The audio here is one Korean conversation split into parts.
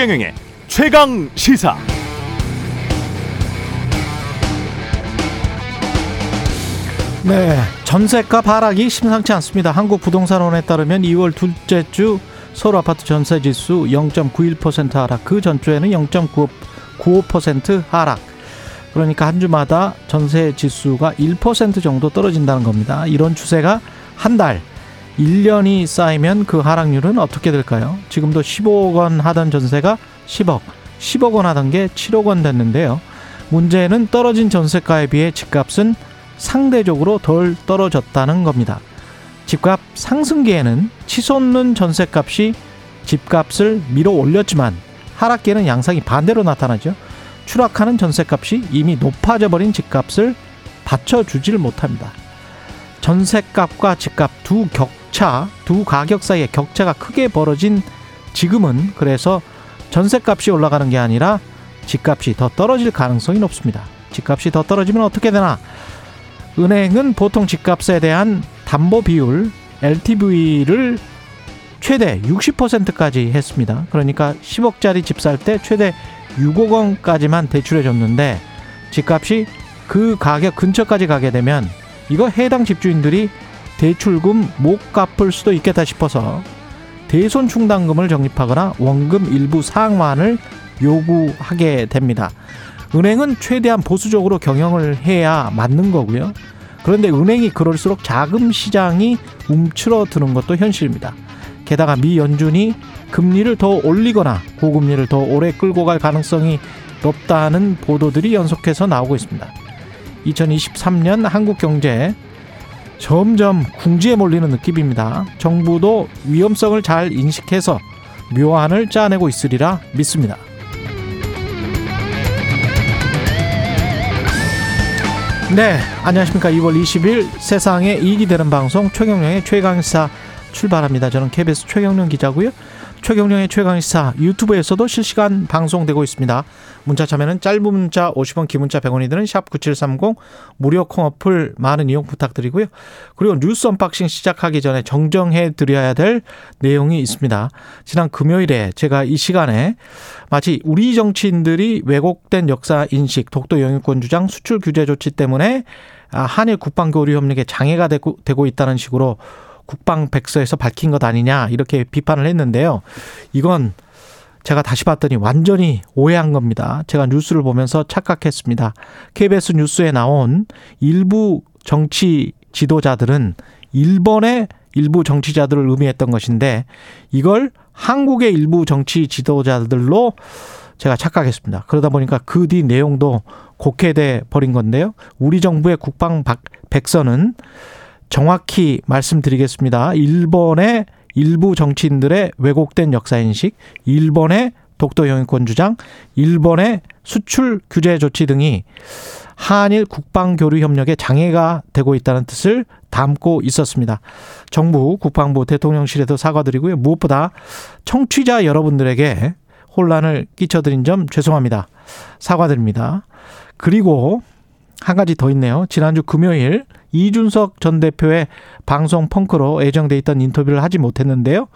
최경영의 최강 시사. 네, 전세가 하락이 심상치 않습니다. 한국 부동산원에 따르면 2월 둘째 주 서울 아파트 전세 지수 0.91% 하락, 그 전주에는 0.95% 하락. 그러니까 한 주마다 전세 지수가 1% 정도 떨어진다는 겁니다. 이런 추세가 한 달, 1년이 쌓이면 그 하락률은 어떻게 될까요? 지금도 15억 원 하던 전세가 10억, 10억 원 하던 게 7억 원 됐는데요. 문제는 떨어진 전세가에 비해 집값은 상대적으로 덜 떨어졌다는 겁니다. 집값 상승기에는 치솟는 전세값이 집값을 밀어 올렸지만 하락기에는 양상이 반대로 나타나죠. 추락하는 전세값이 이미 높아져 버린 집값을 받쳐주질 못합니다. 전세값과 집값 두 격차, 두 가격 사이의 격차가 크게 벌어진 지금은 그래서 전세값이 올라가는 게 아니라 집값이 더 떨어질 가능성이 높습니다. 집값이 더 떨어지면 어떻게 되나? 은행은 보통 집값에 대한 담보 비율 LTV를 최대 60%까지 했습니다. 그러니까 10억짜리 집 살 때 최대 6억 원까지만 대출해 줬는데 집값이 그 가격 근처까지 가게 되면 이거 해당 집주인들이 대출금 못 갚을 수도 있겠다 싶어서 대손 충당금을 적립하거나 원금 일부 상환을 요구하게 됩니다. 은행은 최대한 보수적으로 경영을 해야 맞는 거고요. 그런데 은행이 그럴수록 자금 시장이 움츠러드는 것도 현실입니다. 게다가 미 연준이 금리를 더 올리거나 고금리를 더 오래 끌고 갈 가능성이 높다는 보도들이 연속해서 나오고 있습니다. 2023년 한국 경제 점점 궁지에 몰리는 느낌입니다. 정부도 위험성을 잘 인식해서 묘안을 짜내고 있으리라 믿습니다. 네, 안녕하십니까. 2월 20일 세상에 이익이 되는 방송 최경령의 최강시사 출발합니다. 저는 KBS 최경영 기자고요. 최경영의 최강시사 유튜브에서도 실시간 방송되고 있습니다. 문자 참여는 짧은 문자 50원, 긴 문자 100원이 드는 샵 9730 무료 콩 어플 많은 이용 부탁드리고요. 그리고 뉴스 언박싱 시작하기 전에 정정해 드려야 될 내용이 있습니다. 지난 금요일에 제가 이 시간에 마치 우리 정치인들이 왜곡된 역사 인식, 독도 영유권 주장, 수출 규제 조치 때문에 한일 국방 교류 협력에 장애가 되고, 되고 있다는 식으로 국방 백서에서 밝힌 것 아니냐 이렇게 비판을 했는데요. 이건 제가 다시 봤더니 완전히 오해한 겁니다. 제가 뉴스를 보면서 착각했습니다. KBS 뉴스에 나온 일부 정치 지도자들은 일본의 일부 정치자들을 의미했던 것인데 이걸 한국의 일부 정치 지도자들로 제가 착각했습니다. 그러다 보니까 그 뒤 내용도 곡해돼 버린 건데요. 우리 정부의 국방 백서는 정확히 말씀드리겠습니다. 일본의 일부 정치인들의 왜곡된 역사인식, 일본의 독도 영유권 주장, 일본의 수출 규제 조치 등이 한일 국방 교류 협력에 장애가 되고 있다는 뜻을 담고 있었습니다. 정부 국방부 대통령실에도 사과드리고요. 무엇보다 청취자 여러분들에게 혼란을 끼쳐드린 점 죄송합니다. 사과드립니다. 그리고 한 가지 더 있네요. 지난주 금요일 이준석 전 대표의 방송 펑크로 예정돼 있던 인터뷰를 하지 못했는데요.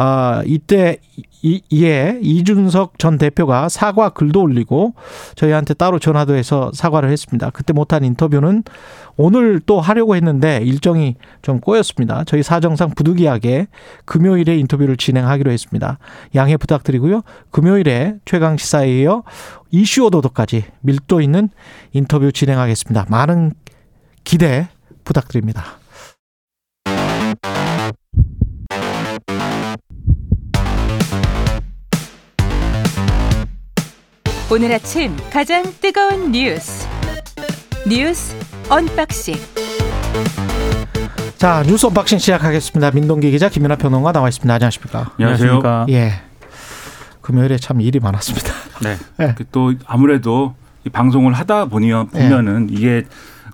아, 이때 이, 이에 이준석 전 대표가 사과 글도 올리고 저희한테 따로 전화도 해서 사과를 했습니다. 그때 못한 인터뷰는 오늘 또 하려고 했는데 일정이 좀 꼬였습니다. 저희 사정상 부득이하게 금요일에 인터뷰를 진행하기로 했습니다. 양해 부탁드리고요. 금요일에 최강 시사에 이어 이슈 오도독까지 밀도 있는 인터뷰 진행하겠습니다. 많은 기대 부탁드립니다. 오늘 아침 가장 뜨거운 뉴스 뉴스 언박싱 자 뉴스 언박싱 시작하겠습니다. 민동기 기자 김민아 평론가 나와 있습니다. 안녕하십니까? 안녕하십니까? 예. 금요일에 참 일이 많았습니다. 네. 네. 또 아무래도 방송을 하다 보니 보면은 네. 이게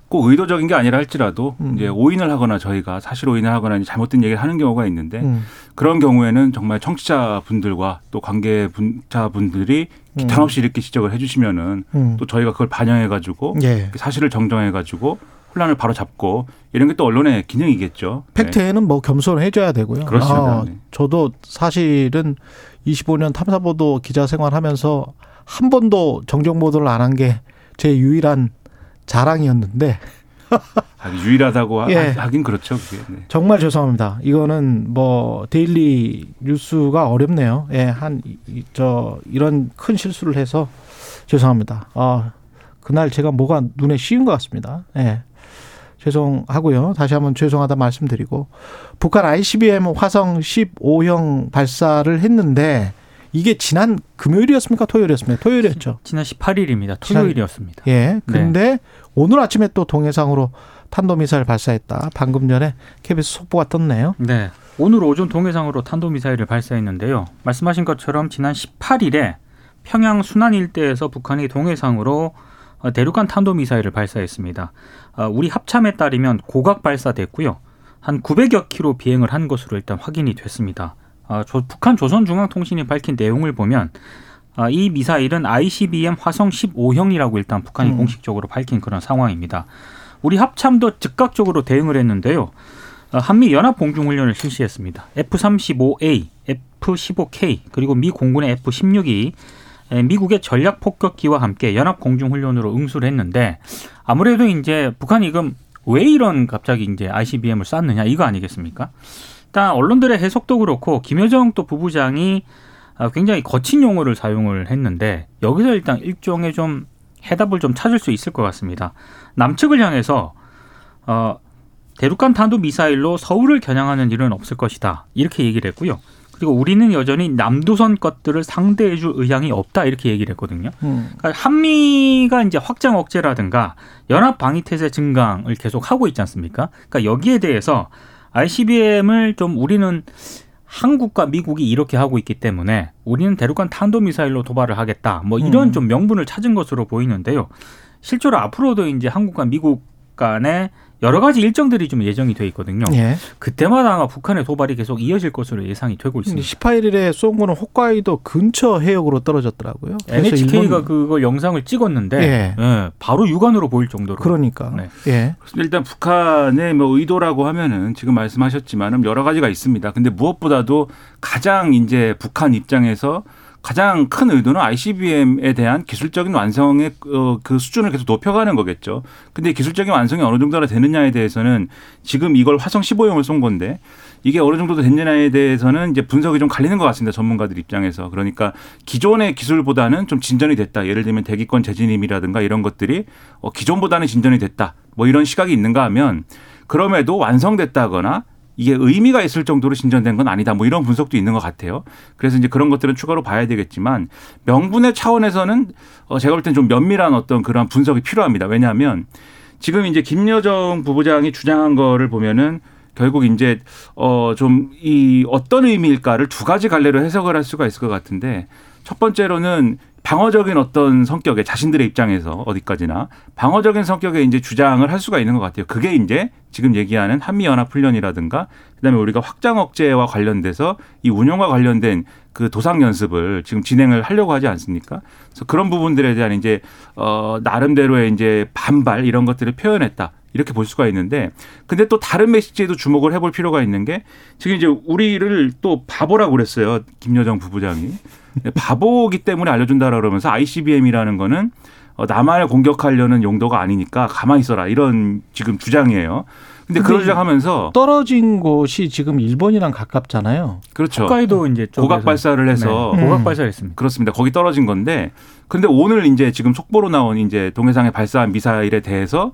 꼭 의도적인 게 아니라 할지라도 음. 이제 오인을 하거나 저희가 사실 오인을 하거나 잘못된 얘기를 하는 경우가 있는데 음. 그런 경우에는 정말 청취자 분들과 또 관계 분자 분들이 기탄 없이 이렇게 지적을 해주시면은 음. 또 저희가 그걸 반영해 가지고 예. 사실을 정정해 가지고 혼란을 바로 잡고 이런 게 또 언론의 기능이겠죠. 팩트에는 뭐 겸손해줘야 되고요. 그렇습니다. 아, 네. 저도 사실은 25년 탐사보도 기자 생활하면서 한 번도 정정 보도를 안 한 게 제 유일한 자랑이었는데 아, 유일하다고 하- 예. 하긴 그렇죠. 그게. 네. 정말 죄송합니다. 이거는 뭐 데일리 뉴스가 어렵네요. 예, 한 저 이런 큰 실수를 해서 죄송합니다. 아 그날 제가 뭐가 눈에 씌인 것 같습니다. 예. 죄송하고요. 다시 한번 죄송하다 말씀드리고 북한 ICBM 화성 15형 발사를 했는데 이게 지난 금요일이었습니까? 토요일이었습니까? 토요일이었죠. 지난 18일입니다. 토요일이었습니다. 예. 근데 오늘 아침에 또 동해상으로 탄도미사일 발사했다. 방금 전에 KBS 속보가 떴네요. 네. 오늘 오전 동해상으로 탄도미사일을 발사했는데요. 말씀하신 것처럼 지난 18일에 평양 순안 일대에서 북한이 동해상으로 어, 대륙간 탄도미사일을 발사했습니다. 어, 우리 합참에 따르면 고각 발사됐고요. 한 900여 킬로 비행을 한 것으로 일단 확인이 됐습니다. 어, 조- 북한 조선중앙통신이 밝힌 내용을 보면 어, 이 미사일은 ICBM 화성 15형이라고 일단 북한이 음. 공식적으로 밝힌 그런 상황입니다. 우리 합참도 즉각적으로 대응을 했는데요. 어, 한미 연합 공중 훈련을 실시했습니다. F-35A, F-15K 그리고 미 공군의 F-16이 미국의 전략 폭격기와 함께 연합 공중 훈련으로 응수를 했는데 아무래도 이제 북한이 지금 왜 이런 갑자기 이제 ICBM을 쐈느냐 이거 아니겠습니까? 일단 언론들의 해석도 그렇고 김여정 또 부부장이 아, 굉장히 거친 용어를 사용을 했는데 여기서 일단 일종의 좀 해답을 좀 찾을 수 있을 것 같습니다. 남측을 향해서 어, 대륙간 탄도 미사일로 서울을 겨냥하는 일은 없을 것이다 이렇게 얘기를 했고요. 그리고 우리는 여전히 남도선 것들을 상대해줄 의향이 없다 이렇게 얘기를 했거든요. 음. 그러니까 한미가 이제 확장 억제라든가 연합 방위 태세 증강을 계속 하고 있지 않습니까? 그러니까 여기에 대해서 ICBM을 좀 우리는 한국과 미국이 이렇게 하고 있기 때문에 우리는 대륙간 탄도 미사일로 도발을 하겠다. 뭐 이런 음. 좀 명분을 찾은 것으로 보이는데요. 실제로 앞으로도 이제 한국과 미국 간에 여러 가지 일정들이 좀 예정이 돼 있거든요. 예. 그때마다 아마 북한의 도발이 계속 이어질 것으로 예상이 되고 있습니다. 18일에 쏜 거는 홋카이도 근처 해역으로 떨어졌더라고요. NHK가 일본- 그걸 영상을 찍었는데 예. 예, 바로 육안으로 보일 정도로 그러니까 네. 예. 일단 북한의 뭐 의도라고 하면은 지금 말씀하셨지만은 여러 가지가 있습니다. 근데 무엇보다도 가장 이제 북한 입장에서 가장 큰 의도는 ICBM에 대한 기술적인 완성의 어, 그 수준을 계속 높여가는 거겠죠. 근데 기술적인 완성이 어느 정도나 되느냐에 대해서는 지금 이걸 화성 15형을 쏜 건데 이게 어느 정도 됐느냐에 대해서는 이제 분석이 좀 갈리는 것 같습니다. 전문가들 입장에서. 그러니까 기존의 기술보다는 좀 진전이 됐다. 예를 들면 대기권 재진입이라든가 이런 것들이 어, 기존보다는 진전이 됐다. 뭐 이런 시각이 있는가 하면 그럼에도 완성됐다거나 이게 의미가 있을 정도로 진전된 건 아니다. 뭐 이런 분석도 있는 것 같아요. 그래서 이제 그런 것들은 추가로 봐야 되겠지만 명분의 차원에서는 어, 제가 볼 땐 좀 면밀한 어떤 그런 분석이 필요합니다. 왜냐하면 지금 이제 김여정 부부장이 주장한 거를 보면은 결국 이제 어 좀 이 어떤 의미일까를 두 가지 갈래로 해석을 할 수가 있을 것 같은데 첫 번째로는 방어적인 어떤 성격의 자신들의 입장에서 어디까지나 방어적인 성격의 이제 주장을 할 수가 있는 것 같아요. 그게 이제 지금 얘기하는 한미 연합 훈련이라든가 그다음에 우리가 확장 억제와 관련돼서 이 운영과 관련된 그 도상 연습을 지금 진행을 하려고 하지 않습니까? 그래서 그런 부분들에 대한 이제 어 나름대로의 이제 반발 이런 것들을 표현했다. 이렇게 볼 수가 있는데 근데 또 다른 메시지에도 주목을 해볼 필요가 있는 게 지금 이제 우리를 또 바보라고 그랬어요 김여정 부부장이 바보기 때문에 알려준다라 그러면서 ICBM이라는 거는 어, 남한을 공격하려는 용도가 아니니까 가만히 있어라 이런 지금 주장이에요. 근데 그런 근데 주장하면서 떨어진 곳이 지금 일본이랑 가깝잖아요. 그렇죠 홋카이도 이제 고각 쪽에서 발사를 해서 네, 고각 음. 발사했습니다. 그렇습니다. 거기 떨어진 건데 근데 오늘 이제 지금 속보로 나온 이제 동해상에 발사한 미사일에 대해서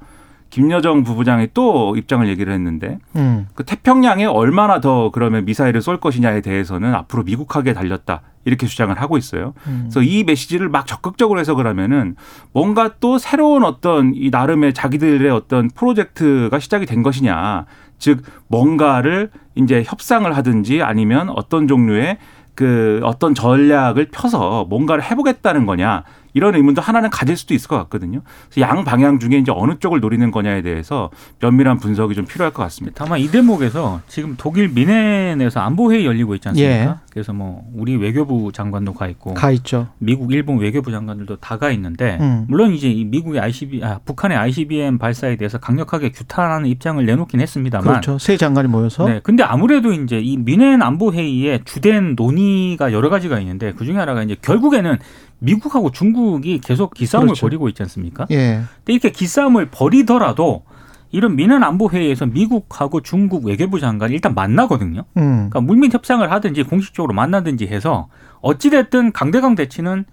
김여정 부부장이 또 입장을 얘기를 했는데 음. 그 태평양에 얼마나 더 그러면 미사일을 쏠 것이냐에 대해서는 앞으로 미국하게 달렸다 이렇게 주장을 하고 있어요. 음. 그래서 이 메시지를 막 적극적으로 해석을 하면은 뭔가 또 새로운 어떤 이 나름의 자기들의 어떤 프로젝트가 시작이 된 것이냐. 즉 뭔가를 이제 협상을 하든지 아니면 어떤 종류의 그 어떤 전략을 펴서 뭔가를 해보겠다는 거냐 이런 의문도 하나는 가질 수도 있을 것 같거든요. 그래서 양 방향 중에 이제 어느 쪽을 노리는 거냐에 대해서 면밀한 분석이 좀 필요할 것 같습니다. 다만 이 대목에서 지금 독일 미넨에서 안보회의 열리고 있지 않습니까? 예. 그래서 뭐 우리 외교부 장관도 가 있고 가 있죠. 미국, 일본 외교부 장관들도 다 가 있는데 음. 물론 이제 이 미국의 ICB, 아, 북한의 ICBM 발사에 대해서 강력하게 규탄하는 입장을 내놓긴 했습니다만 그렇죠. 세 장관이 모여서 네, 근데 아무래도 이제 이 미넨 안보 회의에 주된 논의가 여러 가지가 있는데 그 중에 하나가 이제 결국에는 미국하고 중국이 계속 기싸움을 그렇죠. 벌이고 있지 않습니까? 예. 근데 이렇게 기싸움을 벌이더라도 이런 미넨 안보 회의에서 미국하고 중국 외교부 장관이 일단 만나거든요. 음. 그러니까 물밑 협상을 하든지 공식적으로 만나든지 해서 어찌 됐든 강대강 대치는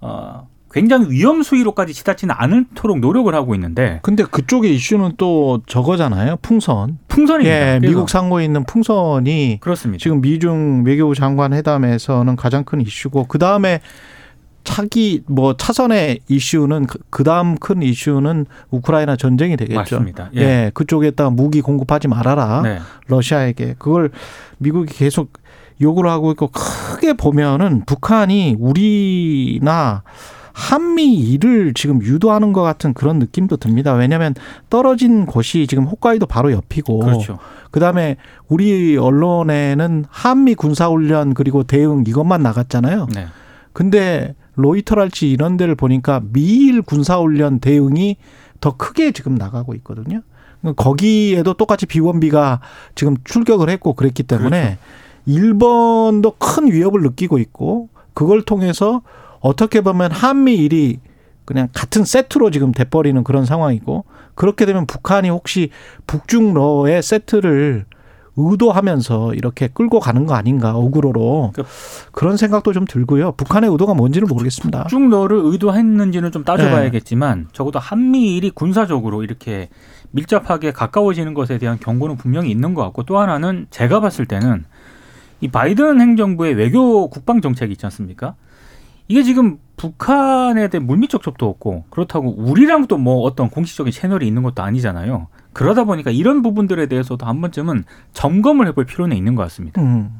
어 굉장히 위험 수위로까지 치닫지는 않도록 노력을 하고 있는데 근데 그쪽의 이슈는 또 저거잖아요. 풍선. 풍선입니다. 예, 미국 상고에 있는 풍선이 그렇습니다. 지금 미중 외교부 장관 회담에서는 가장 큰 이슈고 그 다음에 차기 뭐 차선의 이슈는 그 다음 큰 이슈는 우크라이나 전쟁이 되겠죠. 맞습니다. 예. 예. 그쪽에다가 무기 공급하지 말아라. 네. 러시아에게 그걸 미국이 계속 요구를 하고 있고 크게 보면은 북한이 우리나 한미일을 지금 유도하는 것 같은 그런 느낌도 듭니다. 왜냐하면 떨어진 곳이 지금 홋카이도 바로 옆이고 그렇죠. 그다음에 우리 언론에는 한미 군사훈련 그리고 대응 이것만 나갔잖아요. 네. 근데 로이터랄지 이런 데를 보니까 미일 군사훈련 대응이 더 크게 지금 나가고 있거든요. 거기에도 똑같이 비원비가 지금 출격을 했고 그랬기 때문에 일본도 큰 위협을 느끼고 있고 그걸 통해서 어떻게 보면 한미일이 그냥 같은 세트로 지금 돼버리는 그런 상황이고 그렇게 되면 북한이 혹시 북중러의 세트를 의도하면서 이렇게 끌고 가는 거 아닌가 어그로로 그- 그런 생각도 좀 들고요. 북한의 의도가 뭔지는 모르겠습니다. 북중러를 의도했는지는 좀 네. 따져봐야겠지만 적어도 한미일이 군사적으로 이렇게 밀접하게 가까워지는 것에 대한 경고는 분명히 있는 것 같고 또 하나는 제가 봤을 때는 이 바이든 행정부의 외교 국방 정책이 있지 않습니까? 이게 지금 북한에 대한 물밑 접촉도 없고 그렇다고 우리랑 또 뭐 어떤 공식적인 채널이 있는 것도 아니잖아요. 그러다 보니까 이런 부분들에 대해서도 한 번쯤은 점검을 해볼 필요는 있는 것 같습니다. 음.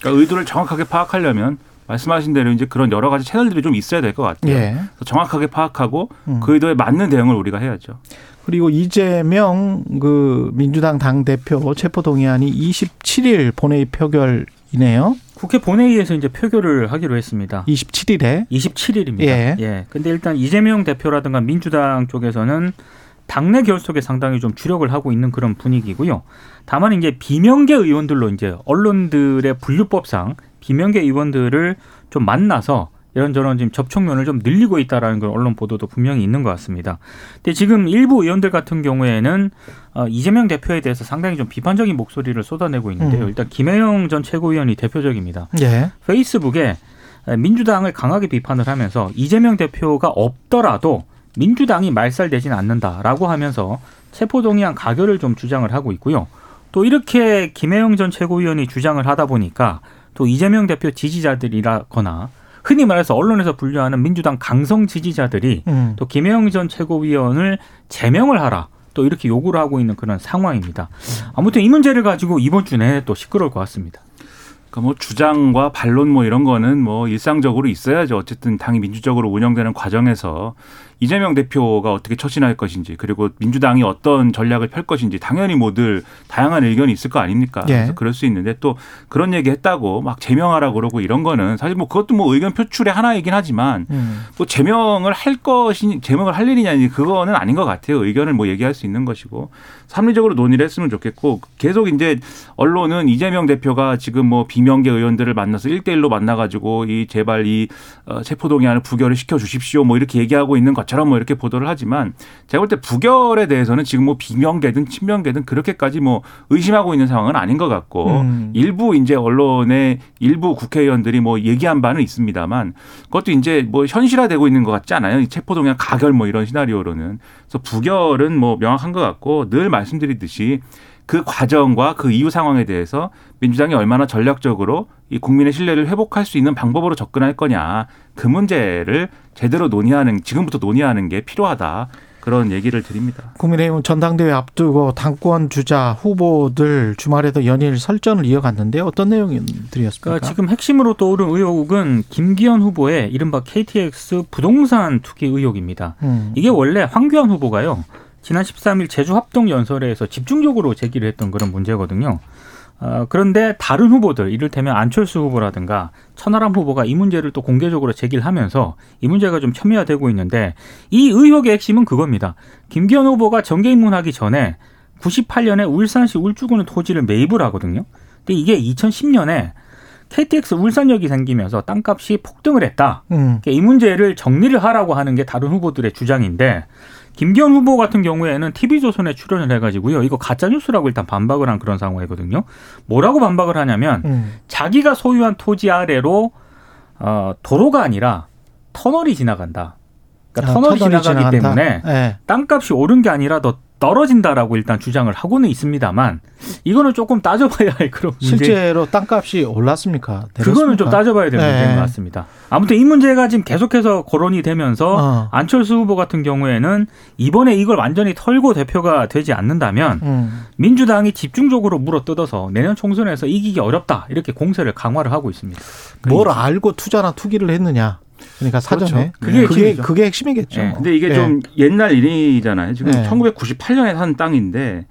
그러니까 의도를 정확하게 파악하려면 말씀하신 대로 이제 그런 여러 가지 채널들이 좀 있어야 될 것 같아요. 예. 그래서 정확하게 파악하고 음. 그 의도에 맞는 대응을 우리가 해야죠. 그리고 이재명 그 민주당 당 대표 체포 동의안이 27일 본회의 표결이네요. 국회 본회의에서 이제 표결을 하기로 했습니다. 27일에 27일입니다. 예. 예. 근데 일단 이재명 대표라든가 민주당 쪽에서는 당내 결속에 상당히 좀 주력을 하고 있는 그런 분위기고요. 다만 이제 비명계 의원들로 이제 언론들의 분류법상 비명계 의원들을 좀 만나서 이런저런 지금 접촉면을 좀 늘리고 있다라는 그런 언론 보도도 분명히 있는 것 같습니다. 근데 지금 일부 의원들 같은 경우에는 어, 이재명 대표에 대해서 상당히 좀 비판적인 목소리를 쏟아내고 있는데요. 음. 일단 김혜영 전 최고위원이 대표적입니다. 예. 페이스북에 민주당을 강하게 비판을 하면서 이재명 대표가 없더라도 민주당이 말살되지는 않는다라고 하면서 체포동의안 가결을 좀 주장을 하고 있고요. 또 이렇게 김혜영 전 최고위원이 주장을 하다 보니까 또 이재명 대표 지지자들이라거나 흔히 말해서 언론에서 분류하는 민주당 강성 지지자들이 음. 또 김혜영 전 최고위원을 제명을 하라. 또 이렇게 요구를 하고 있는 그런 상황입니다. 아무튼 이 문제를 가지고 이번 주 내내 또 시끄러울 것 같습니다. 그러니까 뭐 주장과 반론 뭐 이런 거는 뭐 일상적으로 있어야죠. 어쨌든 당이 민주적으로 운영되는 과정에서 이재명 대표가 어떻게 처신할 것인지 그리고 민주당이 어떤 전략을 펼 것인지 당연히 뭐들 다양한 의견이 있을 거 아닙니까? 예. 그래서 그럴 수 있는데 또 그런 얘기 했다고 막 제명하라 그러고 이런 거는 사실 뭐 그것도 뭐 의견 표출의 하나이긴 하지만 음. 또 제명을 할 것이 제명을 할 일이냐 그거는 아닌 것 같아요. 의견을 뭐 얘기할 수 있는 것이고 합리적으로 논의를 했으면 좋겠고 계속 이제 언론은 이재명 대표가 지금 뭐 비명계 의원들을 만나서 일대일로 만나 가지고 이 제발 이 어, 체포동의안을 부결을 시켜 주십시오 뭐 이렇게 얘기하고 있는 것 처럼 뭐 이렇게 보도를 하지만 제가 볼 때 부결에 대해서는 지금 뭐 비명계든 친명계든 그렇게까지 뭐 의심하고 있는 상황은 아닌 것 같고 음. 일부 이제 언론의 일부 국회의원들이 뭐 얘기한 바는 있습니다만 그것도 이제 뭐 현실화되고 있는 것 같지 않아요? 이 체포동의안 가결 뭐 이런 시나리오로는. 그래서 부결은 뭐 명확한 것 같고 늘 말씀드리듯이 그 과정과 그 이후 상황에 대해서 민주당이 얼마나 전략적으로 이 국민의 신뢰를 회복할 수 있는 방법으로 접근할 거냐 그 문제를 제대로 논의하는 지금부터 논의하는 게 필요하다. 그런 얘기를 드립니다. 국민의힘은 전당대회 앞두고 당권 주자 후보들 주말에도 연일 설전을 이어갔는데 어떤 내용들이었습니까? 그러니까 지금 핵심으로 떠오른 의혹은 김기현 후보의 이른바 KTX 부동산 투기 의혹입니다. 음. 이게 원래 황교안 후보가요. 지난 13일 제주 합동 연설회에서 집중적으로 제기를 했던 그런 문제거든요. 어, 그런데 다른 후보들, 이를테면 안철수 후보라든가 천하람 후보가 이 문제를 또 공개적으로 제기를 하면서 이 문제가 좀 첨예화되고 있는데 이 의혹의 핵심은 그겁니다. 김기현 후보가 정계 입문하기 전에 98년에 울산시 울주군의 토지를 매입을 하거든요. 근데 이게 2010년에 KTX 울산역이 생기면서 땅값이 폭등을 했다. 음. 그러니까 이 문제를 정리를 하라고 하는 게 다른 후보들의 주장인데 김기현 후보 같은 경우에는 TV조선에 출연을 해가지고요. 이거 가짜뉴스라고 일단 반박을 한 그런 상황이거든요. 뭐라고 반박을 하냐면 음. 자기가 소유한 토지 아래로 어, 도로가 아니라 터널이 지나간다. 그러니까 아, 터널이, 터널이, 지나가기 지나간다? 때문에 네. 땅값이 오른 게 아니라 더 떨어진다라고 일단 주장을 하고는 있습니다만 이거는 조금 따져봐야 할 그런 문제. 실제로 땅값이 올랐습니까? 내렸습니까? 그거는 좀 따져봐야 될 네. 문제인 것 같습니다. 아무튼 이 문제가 지금 계속해서 거론이 되면서 어. 안철수 후보 같은 경우에는 이번에 이걸 완전히 털고 대표가 되지 않는다면 음. 민주당이 집중적으로 물어뜯어서 내년 총선에서 이기기 어렵다 이렇게 공세를 강화를 하고 있습니다. 뭘 그러니까 알고 투자나 투기를 했느냐? 그러니까 사전에 그렇죠. 그게 그게, 그게 핵심이겠죠. 네. 근데 이게 네. 좀 옛날 일이잖아요. 지금 네. 1998년에 산 땅인데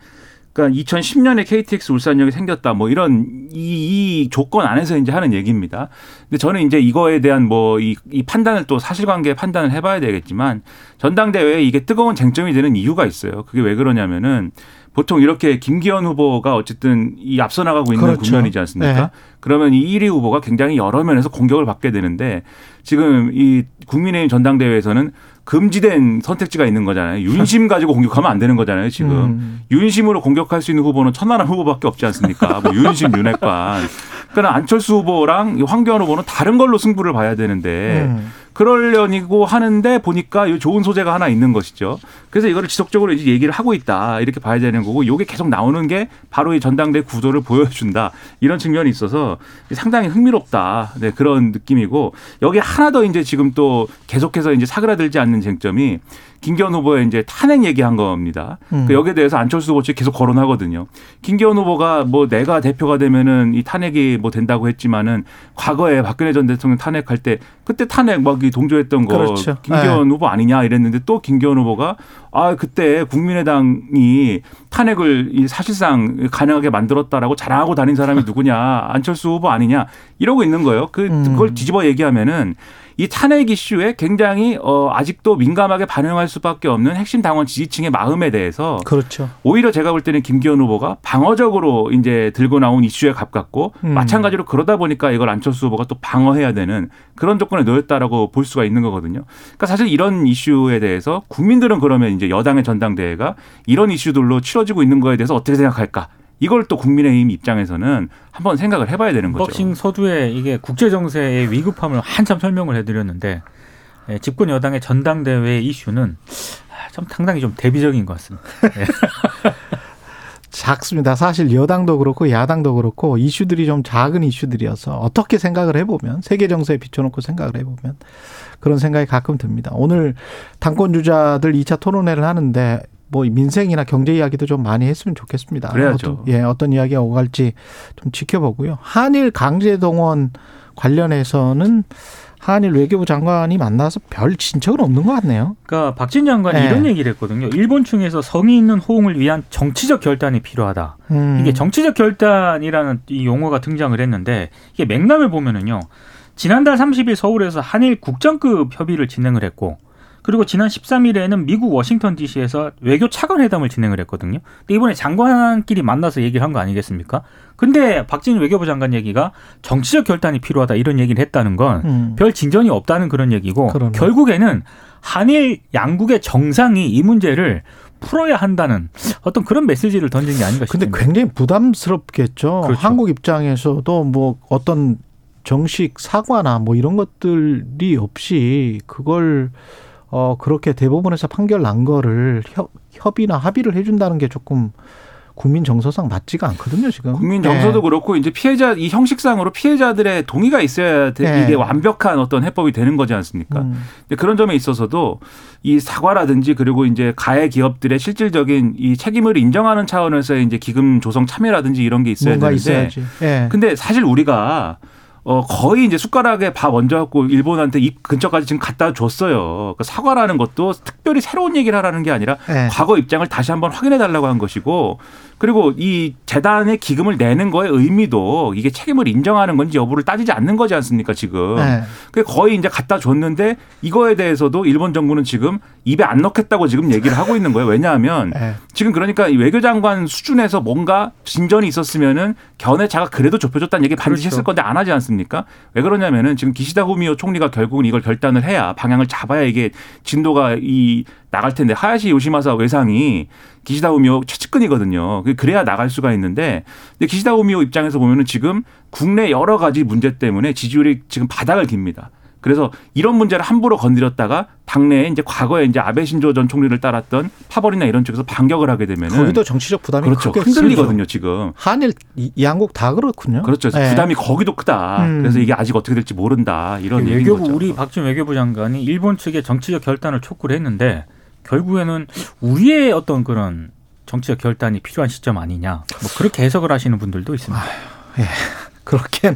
그러니까 2010년에 KTX 울산역이 생겼다 뭐 이런 이, 이 조건 안에서 이제 하는 얘기입니다. 근데 저는 이제 이거에 대한 뭐이 이 판단을 또 사실관계 판단을 해봐야 되겠지만 전당대회에 이게 뜨거운 쟁점이 되는 이유가 있어요. 그게 왜 그러냐면은 보통 이렇게 김기현 후보가 어쨌든 이 앞서 나가고 있는 그렇죠. 국면이지 않습니까? 네. 그러면 이 1위 후보가 굉장히 여러 면에서 공격을 받게 되는데 지금 이 국민의힘 전당대회에서는 금지된 선택지가 있는 거잖아요. 윤심 가지고 공격하면 안 되는 거잖아요. 지금 음. 윤심으로 공격할 수 있는 후보는 천하람 후보밖에 없지 않습니까? 뭐 윤심, 윤핵관. 그러니까 안철수 후보랑 황교안 후보는 다른 걸로 승부를 봐야 되는데 음. 그러려니고 하는데 보니까 좋은 소재가 하나 있는 것이죠. 그래서 이거를 지속적으로 이제 얘기를 하고 있다 이렇게 봐야 되는 거고 이게 계속 나오는 게 바로 이 전당대 구도를 보여준다 이런 측면이 있어서 상당히 흥미롭다 네, 그런 느낌이고 여기 하나 더 이제 지금 또 계속해서 이제 사그라들지 않는 쟁점이 김기현 후보의 이제 탄핵 얘기한 겁니다. 음. 그 여기에 대해서 안철수 후보 측 계속 거론하거든요. 김기현 후보가 뭐 내가 대표가 되면은 이 탄핵이 뭐 된다고 했지만은 과거에 박근혜 전 대통령 탄핵할 때 그때 탄핵 막 동조했던 거 그렇죠. 김기현 네. 후보 아니냐 이랬는데 또 김기현 후보가 아 그때 국민의당이 탄핵을 사실상 가능하게 만들었다라고 자랑하고 다닌 사람이 누구냐 안철수 후보 아니냐 이러고 있는 거예요. 그 음. 그걸 뒤집어 얘기하면은 이 탄핵 이슈에 굉장히 어 아직도 민감하게 반응할 수밖에 없는 핵심 당원 지지층의 마음에 대해서 그렇죠. 오히려 제가 볼 때는 김기현 후보가 방어적으로 이제 들고 나온 이슈에 가깝고 음. 마찬가지로 그러다 보니까 이걸 안철수 후보가 또 방어해야 되는 그런 조건에 놓였다라고 볼 수가 있는 거거든요. 그러니까 사실 이런 이슈에 대해서 국민들은 그러면 이제 여당의 전당대회가 이런 이슈들로 치러지고 있는 거에 대해서 어떻게 생각할까? 이걸 또 국민의힘 입장에서는 한번 생각을 해봐야 되는 거죠. 박싱 서두에 이게 국제 정세의 위급함을 한참 설명을 해드렸는데 예, 집권 여당의 전당대회 이슈는 좀 상당히 좀 대비적인 것 같습니다. 예. 작습니다. 사실 여당도 그렇고 야당도 그렇고 이슈들이 좀 작은 이슈들이어서 어떻게 생각을 해보면 세계 정세에 비춰놓고 생각을 해보면 그런 생각이 가끔 듭니다. 오늘 당권 주자들 2차 토론회를 하는데 뭐 민생이나 경제 이야기도 좀 많이 했으면 좋겠습니다. 그래야죠. 어떤, 예, 어떤 이야기가 오갈지 좀 지켜보고요. 한일 강제 동원 관련해서는 한일 외교부 장관이 만나서 별 진척은 없는 것 같네요. 그러니까 박진 장관이 네. 이런 얘기를 했거든요. 일본 측에서 성의 있는 호응을 위한 정치적 결단이 필요하다. 음. 이게 정치적 결단이라는 이 용어가 등장을 했는데 이게 맥락을 보면은요. 지난달 30일 서울에서 한일 국장급 협의를 진행을 했고 그리고 지난 13일에는 미국 워싱턴 DC에서 외교 차관 회담을 진행을 했거든요. 근데 이번에 장관끼리 만나서 얘기를 한 거 아니겠습니까? 근데 박진희 외교부 장관 얘기가 정치적 결단이 필요하다 이런 얘기를 했다는 건별 음. 진전이 없다는 그런 얘기고 그러네. 결국에는 한일 양국의 정상이 이 문제를 풀어야 한다는 어떤 그런 메시지를 던진 게 아닌가 싶습니다. 근데 굉장히 부담스럽겠죠. 그렇죠. 한국 입장에서도 뭐 어떤 정식 사과나 뭐 이런 것들이 없이 그걸 어, 그렇게 대법원에서 판결 난 거를 협, 협의나 합의를 해준다는 게 조금 국민 정서상 맞지가 않거든요, 지금. 국민 정서도 네. 그렇고 이제 피해자 이 형식상으로 피해자들의 동의가 있어야 돼, 네. 이게 완벽한 어떤 해법이 되는 거지 않습니까? 음. 그런 점에 있어서도 이 사과라든지 그리고 이제 가해 기업들의 실질적인 이 책임을 인정하는 차원에서 이제 기금 조성 참여라든지 이런 게 있어야 되는데. 있어야지. 네. 근데 사실 우리가 어, 거의 이제 숟가락에 밥 얹어갖고 일본한테 입 근처까지 지금 갖다 줬어요. 그 사과라는 것도 특별히 새로운 얘기를 하라는 게 아니라 네. 과거 입장을 다시 한번 확인해 달라고 한 것이고 그리고 이 재단의 기금을 내는 거의 의미도 이게 책임을 인정하는 건지 여부를 따지지 않는 거지 않습니까 지금. 네. 그 거의 이제 갖다 줬는데 이거에 대해서도 일본 정부는 지금 입에 안 넣겠다고 지금 얘기를 하고 있는 거예요. 왜냐하면 네. 지금 그러니까 외교장관 수준에서 뭔가 진전이 있었으면은 견해차가 그래도 좁혀줬다는 얘기 반드시 그렇죠. 했을 건데 안 하지 않습니까? 왜 그러냐면은 지금 기시다 후미오 총리가 결국은 이걸 결단을 해야 방향을 잡아야 이게 진도가 이 나갈 텐데 하야시 요시마사 외상이 기시다 우미오 최측근이거든요. 그래야 나갈 수가 있는데 근데 기시다 우미오 입장에서 보면은 지금 국내 여러 가지 문제 때문에 지지율이 지금 바닥을 깁니다. 그래서 이런 문제를 함부로 건드렸다가 당내에 이제 과거에 이제 아베 신조 전 총리를 따랐던 파벌이나 이런 쪽에서 반격을 하게 되면 거기도 정치적 부담이 그렇죠. 흔들리거든요, 지금. 한일 양국 다 그렇군요. 그렇죠. 네. 부담이 거기도 크다. 음. 그래서 이게 아직 어떻게 될지 모른다. 이런 외교부 거죠. 우리 박진 외교부 장관이 일본 측의 정치적 결단을 촉구를 했는데 결국에는 우리의 어떤 그런 정치적 결단이 필요한 시점 아니냐. 뭐 그렇게 해석을 하시는 분들도 있습니다. 아유, 예. 그렇게는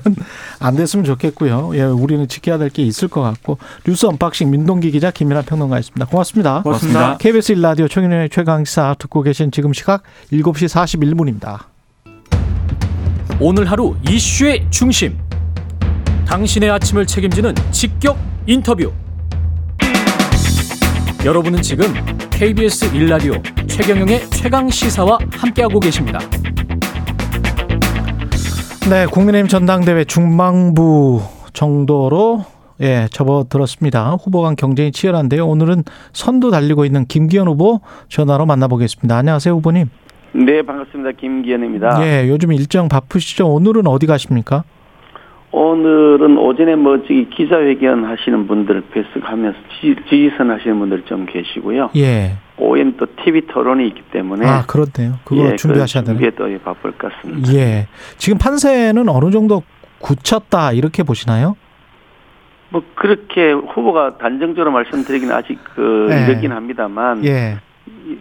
안 됐으면 좋겠고요. 예, 우리는 지켜야 될 게 있을 것 같고 뉴스 언박싱 민동기 기자 김민아 평론가였습니다. 고맙습니다. 고맙습니다. KBS 일라디오 최경영의 최강시사 듣고 계신 지금 시각 7시 41분입니다. 오늘 하루 이슈의 중심. 당신의 아침을 책임지는 직격 인터뷰. 여러분은 지금 KBS 일라디오 최경영의 최강 시사와 함께하고 계십니다. 네, 국민의힘 전당대회 중망부 정도로 예, 접어들었습니다. 후보 간 경쟁이 치열한데요. 오늘은 선두 달리고 있는 김기현 후보 전화로 만나보겠습니다. 안녕하세요, 후보님. 네, 반갑습니다. 김기현입니다. 예, 요즘 일정 바쁘시죠? 오늘은 어디 가십니까? 오늘은 오전에 뭐 저기 기자회견 하시는 분들 배석하면서 지지선 하시는 분들 좀 계시고요. 예. 오후엔 또 TV 토론이 있기 때문에 아 그렇네요. 그거 예, 준비하셔야 되는. 준비에 또 바쁠 것 같습니다. 예. 지금 판세는 어느 정도 굳혔다 이렇게 보시나요? 뭐 그렇게 후보가 단정적으로 말씀드리기는 아직 그 예. 이르긴 합니다만. 예.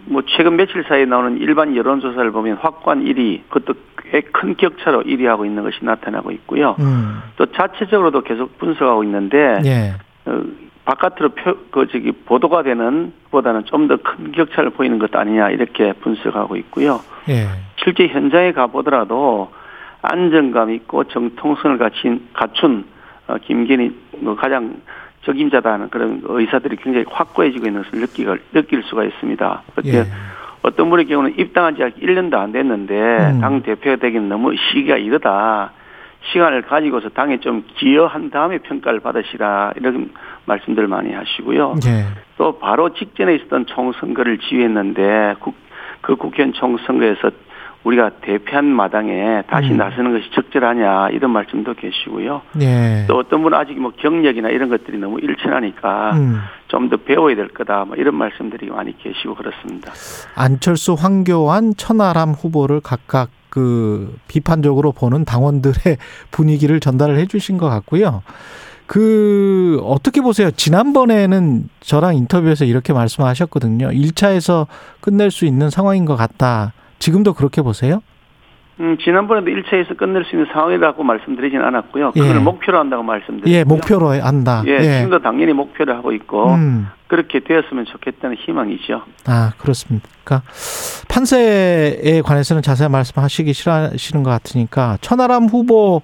뭐 최근 며칠 사이에 나오는 일반 여론조사를 보면 확고한 1위, 그것도 꽤 큰 격차로 1위하고 있는 것이 나타나고 있고요. 음. 또 자체적으로도 계속 분석하고 있는데 예. 어, 바깥으로 표, 그 저기 보도가 되는 보다는 좀 더 큰 격차를 보이는 것 아니냐 이렇게 분석하고 있고요. 예. 실제 현장에 가보더라도 안정감 있고 정통성을 갖춘, 갖춘 어, 김기현이 뭐 가장 적임자다는 그런 의사들이 굉장히 확고해지고 있는 것을 느끼, 느낄 수가 있습니다. 예. 어떤 분의 경우는 입당한 지 1년도 안 됐는데 음. 당 대표가 되기는 너무 시기가 이르다. 시간을 가지고서 당에 좀 기여한 다음에 평가를 받으시라 이런 말씀들 많이 하시고요. 예. 또 바로 직전에 있었던 총선거를 지휘했는데 국, 그 국회의원 총선거에서 우리가 대표한 마당에 다시 음. 나서는 것이 적절하냐 이런 말씀도 계시고요. 예. 또 어떤 분은 아직 뭐 경력이나 이런 것들이 너무 일천하니까 음. 좀더 배워야 될 거다 뭐 이런 말씀들이 많이 계시고 그렇습니다. 안철수, 황교안, 천하람 후보를 각각 그 비판적으로 보는 당원들의 분위기를 전달을 해 주신 것 같고요. 그 어떻게 보세요? 지난번에는 저랑 인터뷰에서 이렇게 말씀하셨거든요. 1차에서 끝낼 수 있는 상황인 것 같다. 지금도 그렇게 보세요? 음, 지난번에도 1차에서 끝낼 수 있는 상황이라고 말씀드리진 않았고요. 그걸 예. 목표로 한다고 말씀드렸고요. 예, 목표로 한다. 예, 예, 지금도 당연히 목표를 하고 있고 음. 그렇게 되었으면 좋겠다는 희망이죠. 아, 그렇습니까? 판세에 관해서는 자세한 말씀하시기 싫어하시는 것 같으니까 천하람 후보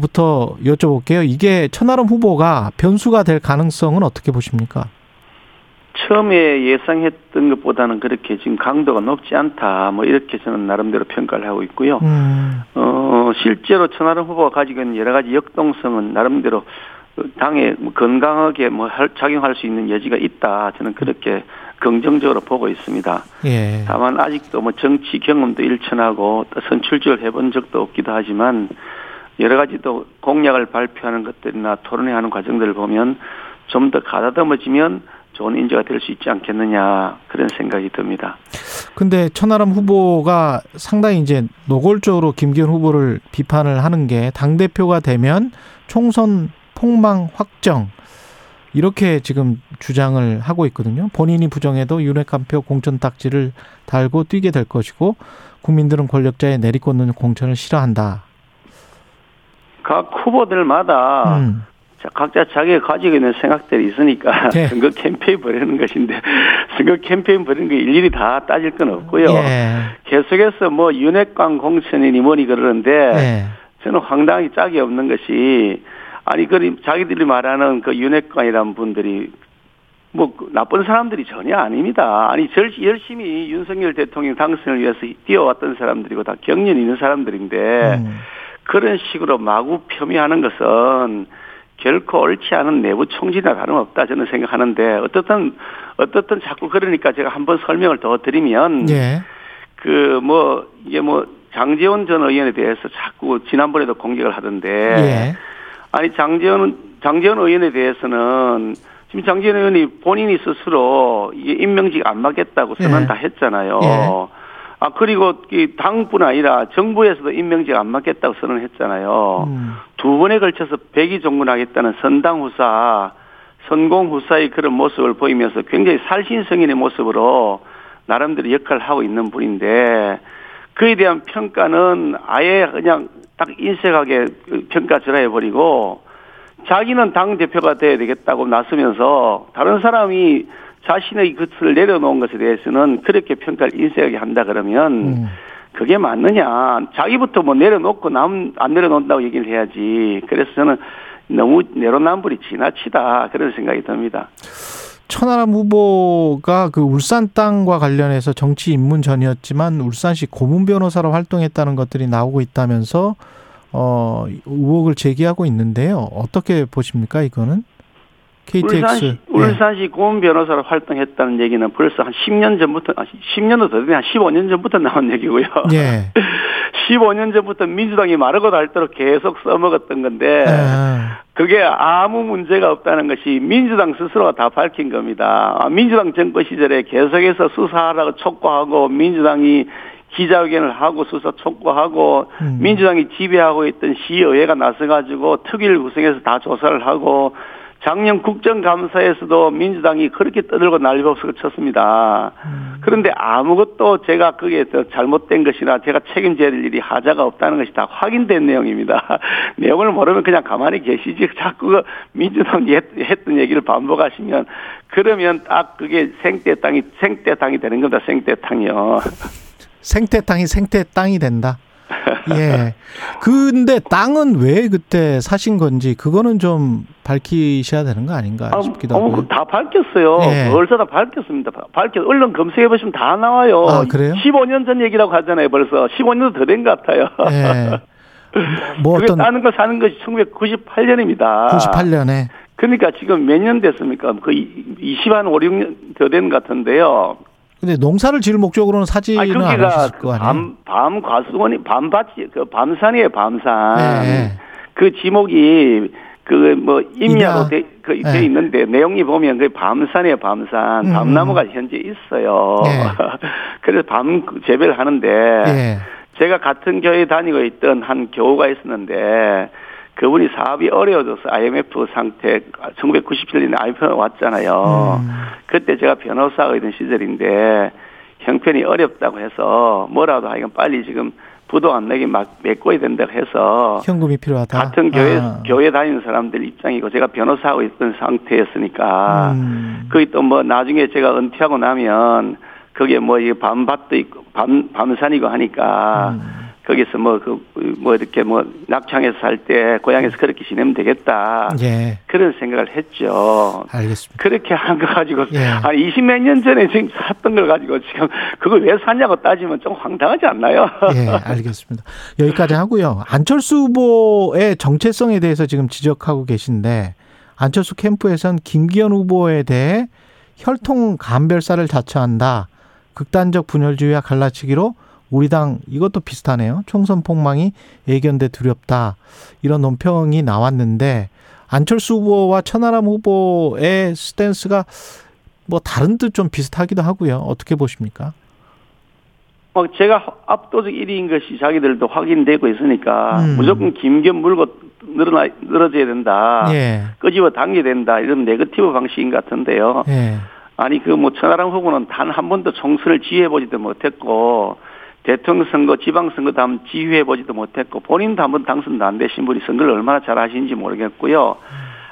부터 여쭤볼게요. 이게 천하람 후보가 변수가 될 가능성은 어떻게 보십니까? 처음에 예상했던 것보다는 그렇게 지금 강도가 높지 않다. 뭐 이렇게 저는 나름대로 평가를 하고 있고요. 음. 어, 실제로 천하람 후보가 가지고 있는 여러 가지 역동성은 나름대로 당에 건강하게 뭐 작용할 수 있는 여지가 있다. 저는 그렇게 긍정적으로 보고 있습니다. 예. 다만 아직도 뭐 정치 경험도 일천하고 또 선출직을 해본 적도 없기도 하지만 여러 가지 또 공약을 발표하는 것들이나 토론회 하는 과정들을 보면 좀 더 가다듬어지면 좋은 인재가 될 수 있지 않겠느냐 그런 생각이 듭니다. 근데 천하람 후보가 상당히 이제 노골적으로 김기현 후보를 비판을 하는 게 당 대표가 되면 총선 폭망 확정 이렇게 지금 주장을 하고 있거든요. 본인이 부정해도 윤핵 한표 공천 딱지를 달고 뛰게 될 것이고 국민들은 권력자의 내리꽂는 공천을 싫어한다. 각 후보들마다 음. 각자 자기가 가지고 있는 생각들이 있으니까 네. 선거 캠페인 벌이는 것인데 선거 캠페인 벌이는 게 일일이 다 따질 건 없고요. 네. 계속해서 뭐 윤핵관 공천이니 뭐니 그러는데 네. 저는 황당히 짝이 없는 것이 아니 그 자기들이 말하는 그 윤핵관이라는 분들이 뭐그 나쁜 사람들이 전혀 아닙니다. 아니 열심히 윤석열 대통령 당선을 위해서 뛰어왔던 사람들이고 다 경륜 있는 사람들인데 음. 그런 식으로 마구 폄훼하는 것은 결코 옳지 않은 내부 총질이나 다름없다 저는 생각하는데 어떻든 어떻든 자꾸 그러니까 제가 한번 설명을 더 드리면 예. 그뭐 이게 뭐 장재원 전 의원에 대해서 자꾸 지난번에도 공격을 하던데 예. 아니 장재원 장재원 의원에 대해서는 지금 장재원 의원이 본인이 스스로 이게 임명직 안 맞겠다고 선언 예. 다 했잖아요. 예. 아 그리고 이 당뿐 아니라 정부에서도 임명직 안 맞겠다고 선언했잖아요. 음. 두 번에 걸쳐서 백이 종군하겠다는 선당 후사, 선공 후사의 그런 모습을 보이면서 굉장히 살신성인의 모습으로 나름대로 역할을 하고 있는 분인데 그에 대한 평가는 아예 그냥 딱 인색하게 평가절하해 버리고 자기는 당 대표가 돼야 되겠다고 나서면서 다른 사람이 자신의 것을 내려놓은 것에 대해서는 그렇게 평가를 인색하게 한다 그러면 음. 그게 맞느냐. 자기부터 뭐 내려놓고 남 안 내려놓는다고 얘기를 해야지. 그래서 저는 너무 내로남불이 지나치다. 그런 생각이 듭니다. 천하람 후보가 그 울산 땅과 관련해서 정치 입문 전이었지만 울산시 고문 변호사로 활동했다는 것들이 나오고 있다면서 어 의혹을 제기하고 있는데요. 어떻게 보십니까 이거는? KTX. 울산시, 네. 울산시 고문 변호사로 활동했다는 얘기는 벌써 한 10년 전부터, 10년도 더 되네, 한 15년 전부터 나온 얘기고요. 예. 15년 전부터 민주당이 마르고 닳도록 계속 써먹었던 건데, 아. 그게 아무 문제가 없다는 것이 민주당 스스로가 다 밝힌 겁니다. 아, 민주당 정권 시절에 계속해서 수사하라고 촉구하고, 민주당이 기자회견을 하고 수사 촉구하고 음. 민주당이 지배하고 있던 시의회가 나서가지고 특위를 구성해서 다 조사를 하고 작년 국정감사에서도 민주당이 그렇게 떠들고 난리법석을 쳤습니다. 음. 그런데 아무것도 제가 그게 잘못된 것이나 제가 책임져야 될 일이 하자가 없다는 것이 다 확인된 내용입니다. 내용을 모르면 그냥 가만히 계시지 자꾸 그 민주당이 했던 얘기를 반복하시면 그러면 딱 그게 생태 땅이 생태 땅이 되는 겁니다. 생태 땅이요. 생태 땅이 생태 땅이 된다. 예. 근데 땅은 왜 그때 사신 건지 그거는 좀 밝히셔야 되는 거 아닌가 싶기도 하고. 어, 다 밝혔어요. 예. 벌써 다 밝혔습니다. 밝혀. 얼른 검색해 보시면 다 나와요. 아, 그래요? 15년 전 얘기라고 하잖아요. 벌써 15년도 더 된 것 같아요. 예. 뭐 어떤 따는 거 사는 것이 1998년입니다. 98년에. 그러니까 지금 몇 년 됐습니까? 그 20한 5, 6년 더 된 것 같은데요. 근데 농사를 지을 목적으로는 사지는 않으실 거 아니에요? 밤, 밤 과수원이 밤밭이 그 밤산이에요 밤산. 네. 그 지목이 그뭐 임야로 돼, 그, 네. 돼 있는데 내용이 보면 그 밤산이에요 밤산. 음. 밤나무가 현재 있어요. 네. 그래서 밤 재배를 하는데 네. 제가 같은 교회 다니고 있던 한 교우가 있었는데 그분이 사업이 어려워져서 IMF 상태 1997년에 IMF 왔잖아요. 음. 그때 제가 변호사가 있던 시절인데 형편이 어렵다고 해서 뭐라도 하여간 빨리 지금 부도 안 내게 막 메꿔야 된다고 해서 현금이 필요하다. 같은 교회 아. 교회 다니는 사람들 입장이고 제가 변호사하고 있던 상태였으니까 음. 거기 또뭐 나중에 제가 은퇴하고 나면 그게 뭐 이 밤밭도 있고 밤 밤산이고 하니까 음. 거기서 뭐, 그, 뭐, 이렇게 뭐, 낙창에서 살 때 고향에서 그렇게 지내면 되겠다. 예. 그런 생각을 했죠. 알겠습니다. 그렇게 한 거 가지고, 예. 한 20몇 년 전에 지금 샀던 걸 가지고 지금 그걸 왜 샀냐고 따지면 좀 황당하지 않나요? 예, 알겠습니다. 여기까지 하고요. 안철수 후보의 정체성에 대해서 지금 지적하고 계신데, 안철수 캠프에선 김기현 후보에 대해 혈통 감별사를 자처한다. 극단적 분열주의와 갈라치기로 우리 당 이것도 비슷하네요. 총선 폭망이 예견돼 두렵다. 이런 논평이 나왔는데 안철수 후보와 천하람 후보의 스탠스가 뭐 다른 듯 좀 비슷하기도 하고요. 어떻게 보십니까? 막 제가 압도적 1위인 것이 자기들도 확인되고 있으니까 음. 무조건 김겸 물고 늘어나 늘어져야 된다. 예. 끄집어 당겨야 된다. 이런 네거티브 방식인 것 같은데요. 예. 아니 그 뭐 천하람 후보는 단 한 번도 총선을 지휘해 보지도 못했고 대통령 선거, 지방 선거 다음 지휘해 보지도 못했고 본인도 한번 당선도 안 되신 분이 선거를 얼마나 잘 하시는지 모르겠고요.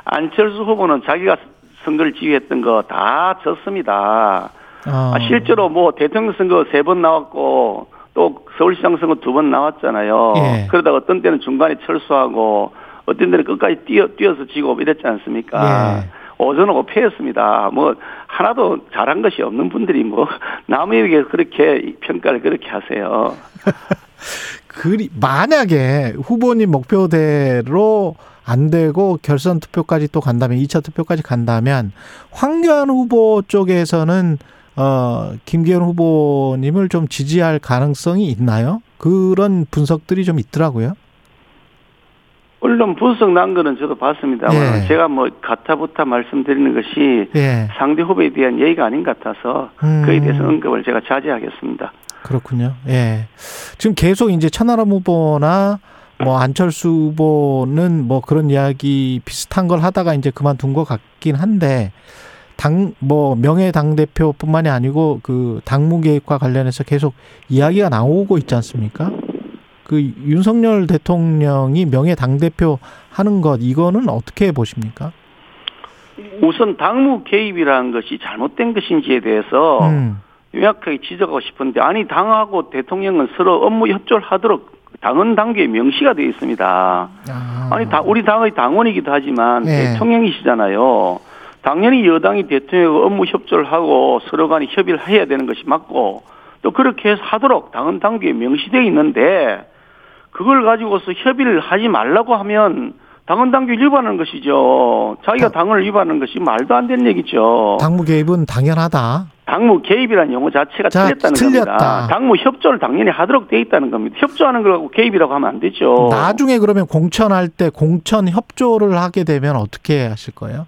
안철수 후보는 자기가 선거를 지휘했던 거 다 졌습니다. 아. 실제로 뭐 대통령 선거 세 번 나왔고 또 서울시장 선거 두 번 나왔잖아요. 예. 그러다가 어떤 때는 중간에 철수하고 어떤 때는 끝까지 뛰어 뛰어서 지고 이랬지 않습니까? 예. 오전하고 패였습니다. 뭐 하나도 잘한 것이 없는 분들이 뭐 남에게 그렇게 평가를 그렇게 하세요. 그리 만약에 후보님 목표대로 안 되고 결선 투표까지 또 간다면 2차 투표까지 간다면 황교안 후보 쪽에서는 어 김기현 후보님을 좀 지지할 가능성이 있나요? 그런 분석들이 좀 있더라고요. 언론 분석 난 거는 저도 봤습니다만 예. 제가 뭐 가타부타 말씀드리는 것이 예. 상대 후보에 대한 예의가 아닌 것 같아서 음. 그에 대해서 언급을 제가 자제하겠습니다. 그렇군요. 예. 지금 계속 이제 천하람 후보나 뭐 안철수 후보는 뭐 그런 이야기 비슷한 걸 하다가 이제 그만둔 것 같긴 한데 당 뭐 명예 당 대표뿐만이 아니고 그 당무 계획과 관련해서 계속 이야기가 나오고 있지 않습니까? 그 윤석열 대통령이 명예 당 대표 하는 것 이거는 어떻게 보십니까? 우선 당무 개입이라는 것이 잘못된 것인지에 대해서 음. 요약하게 지적하고 싶은데 아니 당하고 대통령은 서로 업무 협조를 하도록 당헌 당규에 명시가 되어 있습니다. 아. 니 우리 당의 당원이기도 하지만 네. 대통령이시잖아요. 당연히 여당이 대통령 업무 협조를 하고 서로 간에 협의를 해야 되는 것이 맞고 또 그렇게 해서 하도록 당헌 당규에 명시되어 있는데 그걸 가지고서 협의를 하지 말라고 하면 당헌 당규 위반하는 것이죠. 자기가 당헌을 위반하는 것이 말도 안 되는 얘기죠. 당무 개입은 당연하다. 당무 개입이라는 용어 자체가 자, 틀렸다는 틀렸다. 겁니다. 당무 협조를 당연히 하도록 돼 있다는 겁니다. 협조하는 걸 개입이라고 하면 안 되죠. 나중에 그러면 공천할 때 공천 협조를 하게 되면 어떻게 하실 거예요?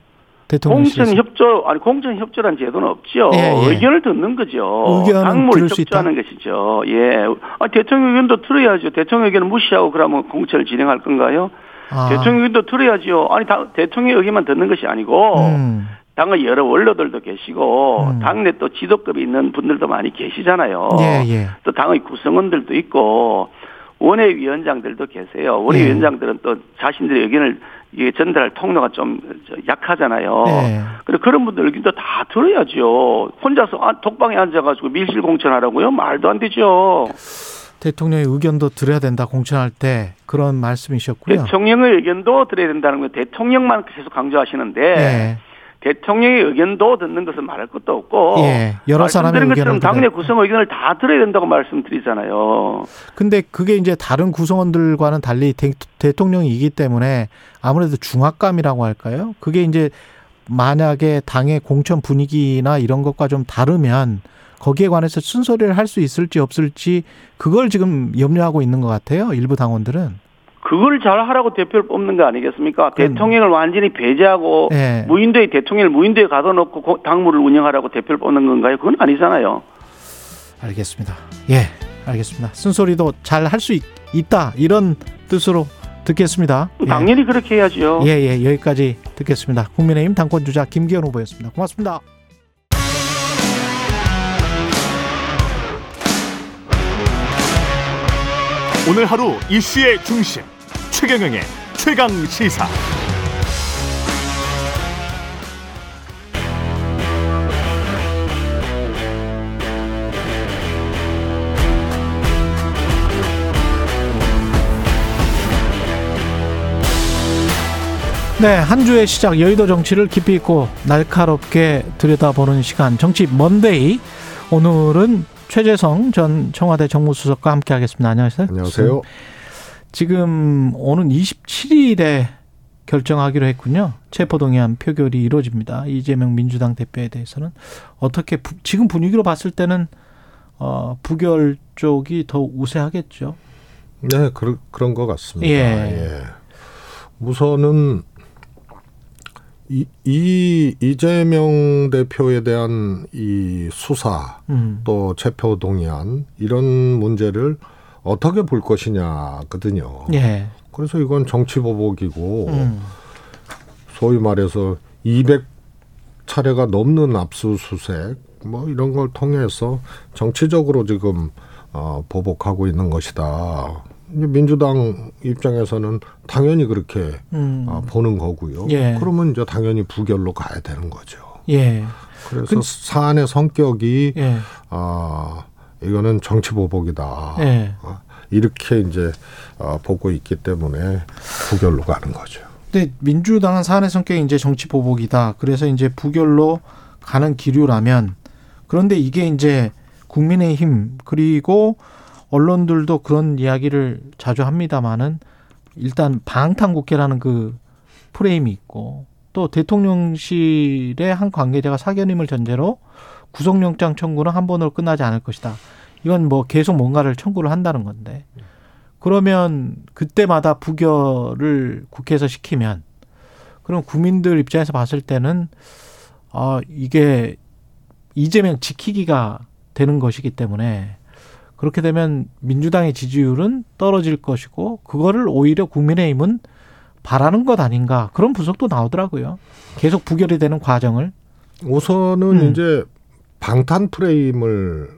공천 협조 아니 공천 협조란 제도는 없죠. 예, 예. 의견을 듣는 거죠. 당무를 협조하는 것이죠. 예. 아, 대통령 의견도 들어야죠. 대통령 의견을 무시하고 그러면 공천을 진행할 건가요? 아. 대통령 의견도 들어야죠. 아니 다, 대통령 의견만 듣는 것이 아니고 음. 당의 여러 원로들도 계시고 음. 당내 또 지도급이 있는 분들도 많이 계시잖아요. 예, 예. 또 당의 구성원들도 있고 원외위원장들도 계세요. 원외위원장들은 또 자신들의 의견을 이게 전달할 통로가 좀 약하잖아요. 네. 그래 그런 분들 의견도 다 들어야죠. 혼자서 아, 독방에 앉아가지고 밀실 공천하라고요? 말도 안 되죠. 대통령의 의견도 들어야 된다 공천할 때 그런 말씀이셨고요. 대통령의 의견도 들어야 된다는 건 대통령만 계속 강조하시는데 네. 대통령의 의견도 듣는 것은 말할 것도 없고 예, 여러 사람의 의견을 당내 구성 의견을 다 들어야 된다고 말씀드리잖아요. 근데 그게 이제 다른 구성원들과는 달리 대, 대통령이기 때문에 아무래도 중압감이라고 할까요? 그게 이제 만약에 당의 공천 분위기나 이런 것과 좀 다르면 거기에 관해서 순서리를 할 수 있을지 없을지 그걸 지금 염려하고 있는 것 같아요. 일부 당원들은. 그걸 잘 하라고 대표를 뽑는 거 아니겠습니까? 그럼. 대통령을 완전히 배제하고 네. 무인도에 대통령을 무인도에 가둬놓고 당무를 운영하라고 대표를 뽑는 건가요? 그건 아니잖아요. 알겠습니다. 예, 알겠습니다. 쓴소리도 잘 할 수 있다 이런 뜻으로 듣겠습니다. 예. 당연히 예. 그렇게 해야죠. 예, 예, 여기까지 듣겠습니다. 국민의힘 당권 주자 김기현 후보였습니다. 고맙습니다. 오늘 하루 이슈의 중심. 최경영의 최강 시사. 네, 한 주의 시작 여의도 정치를 깊이 있고 날카롭게 들여다보는 시간 정치 먼데이. 오늘은 최재성 전 청와대 정무수석과 함께하겠습니다. 안녕하세요. 안녕하세요. 지금 오는 27일에 결정하기로 했군요. 체포동의안 표결이 이루어집니다. 이재명 민주당 대표에 대해서는 어떻게 부, 지금 분위기로 봤을 때는 어, 부결 쪽이 더 우세하겠죠. 네, 그런 그런 것 같습니다. 예. 예. 우선은 이, 이 이재명 대표에 대한 이 수사 음. 또 체포 동의안 이런 문제를 어떻게 볼 것이냐거든요. 예. 그래서 이건 정치 보복이고 음. 소위 말해서 200 차례가 넘는 압수수색 뭐 이런 걸 통해서 정치적으로 지금 어, 보복하고 있는 것이다. 민주당 입장에서는 당연히 그렇게 음. 어, 보는 거고요. 예. 그러면 이제 당연히 부결로 가야 되는 거죠. 예. 그래서 그, 사안의 성격이 예. 어, 이거는 정치 보복이다. 예. 어, 이렇게 이제 어, 보고 있기 때문에 부결로 가는 거죠. 근데 민주당은 사안의 성격이 이제 정치 보복이다. 그래서 이제 부결로 가는 기류라면 그런데 이게 이제 국민의힘 그리고 언론들도 그런 이야기를 자주 합니다마는 일단 방탄국회라는 그 프레임이 있고 또 대통령실의 한 관계자가 사견임을 전제로 구속영장 청구는 한 번으로 끝나지 않을 것이다. 이건 뭐 계속 뭔가를 청구를 한다는 건데 그러면 그때마다 부결을 국회에서 시키면 그럼 국민들 입장에서 봤을 때는 아 이게 이재명 지키기가 되는 것이기 때문에 그렇게 되면 민주당의 지지율은 떨어질 것이고 그거를 오히려 국민의힘은 바라는 것 아닌가 그런 분석도 나오더라고요. 계속 부결이 되는 과정을 우선은 음. 이제 방탄 프레임을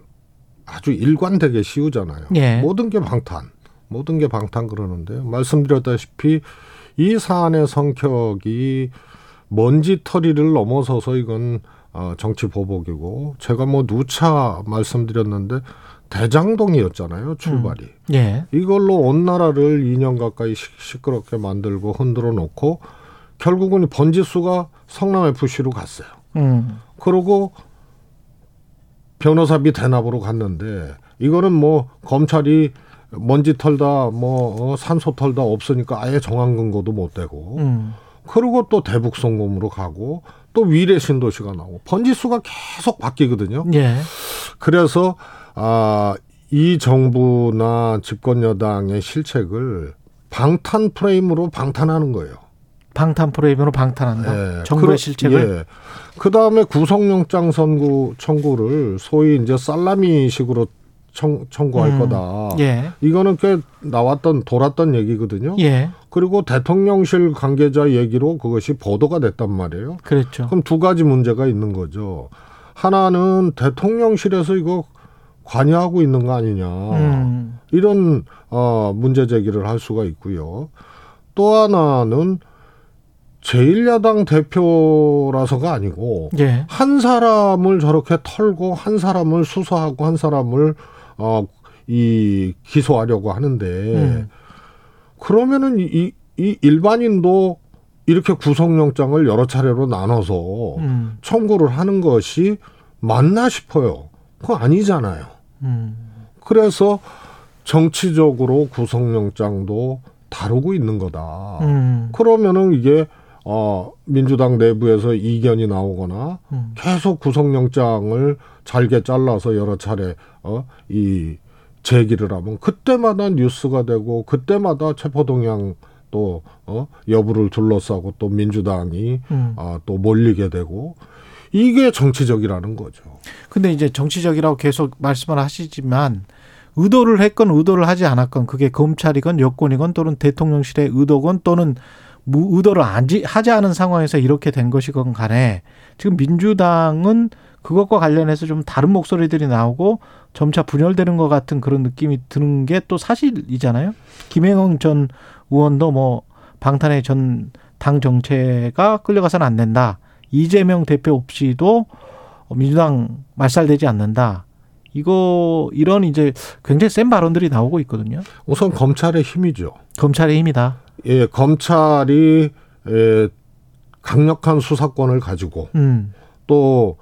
아주 일관되게 씌우잖아요. 예. 모든 게 방탄. 모든 게 방탄 그러는데요. 말씀드렸다시피 이 사안의 성격이 먼지 털이를 넘어서서 이건 어, 정치 보복이고 제가 뭐 누차 말씀드렸는데 대장동이었잖아요 출발이. 음. 예. 이걸로 온 나라를 2년 가까이 시끄럽게 만들고 흔들어 놓고 결국은 번지수가 성남 FC로 갔어요. 음. 그러고 변호사비 대납으로 갔는데 이거는 뭐 검찰이 먼지 털다 뭐 어, 산소 털다 없으니까 아예 정황 근거도 못 되고 음. 그리고 또 대북 송금으로 가고 또 위례 신도시가 나오고 번지수가 계속 바뀌거든요. 예. 그래서 아 이 정부나 집권 여당의 실책을 방탄 프레임으로 방탄하는 거예요. 방탄 프레임으로 방탄한다. 예. 정부의 그, 실책을. 예. 그 다음에 구속영장 선고 청구를 소위 이제 살라미식으로 청, 청구할 음. 거다. 예. 이거는 꽤 나왔던 돌았던 얘기거든요. 예. 그리고 대통령실 관계자 얘기로 그것이 보도가 됐단 말이에요. 그렇죠. 그럼 두 가지 문제가 있는 거죠. 하나는 대통령실에서 이거 관여하고 있는 거 아니냐. 음. 이런 어 문제 제기를 할 수가 있고요. 또 하나는 제1야당 대표라서가 아니고 예. 한 사람을 저렇게 털고 한 사람을 수사하고 한 사람을 어, 이 기소하려고 하는데 음. 그러면은 이, 이 일반인도 이렇게 구속영장을 여러 차례로 나눠서 음. 청구를 하는 것이 맞나 싶어요. 그거 아니잖아요. 음. 그래서 정치적으로 구속영장도 다루고 있는 거다. 음. 그러면은 이게 어 민주당 내부에서 이견이 나오거나 음. 계속 구속영장을 잘게 잘라서 여러 차례 어 이 제기를 하면 그때마다 뉴스가 되고 그때마다 체포 동향 또 어, 여부를 둘러싸고 또 민주당이 음. 아, 또 몰리게 되고 이게 정치적이라는 거죠. 근데 이제 정치적이라고 계속 말씀을 하시지만 의도를 했건 의도를 하지 않았건 그게 검찰이건 여권이건 또는 대통령실의 의도건 또는 의도를 하지 않은 상황에서 이렇게 된 것이건 간에 지금 민주당은 그것과 관련해서 좀 다른 목소리들이 나오고 점차 분열되는 것 같은 그런 느낌이 드는 게 또 사실이잖아요. 김행영 전 의원도 뭐 방탄의 전 당 정체가 끌려가서는 안 된다. 이재명 대표 없이도 민주당 말살되지 않는다. 이거 이런 이제 굉장히 센 발언들이 나오고 있거든요. 우선 검찰의 힘이죠. 검찰의 힘이다. 예, 검찰이 예, 강력한 수사권을 가지고 음. 또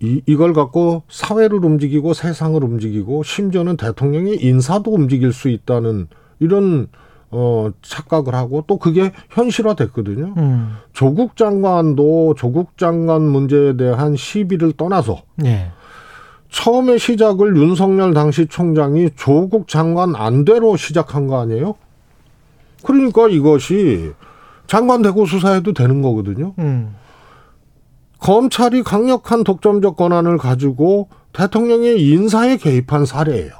이, 이걸 갖고 사회를 움직이고 세상을 움직이고 심지어는 대통령의 인사도 움직일 수 있다는 이런 어 착각을 하고 또 그게 현실화 됐거든요. 음. 조국 장관도 조국 장관 문제에 대한 시비를 떠나서 네. 처음에 시작을 윤석열 당시 총장이 조국 장관 안대로 시작한 거 아니에요? 그러니까 이것이 장관 대고 수사해도 되는 거거든요. 음. 검찰이 강력한 독점적 권한을 가지고 대통령의 인사에 개입한 사례예요.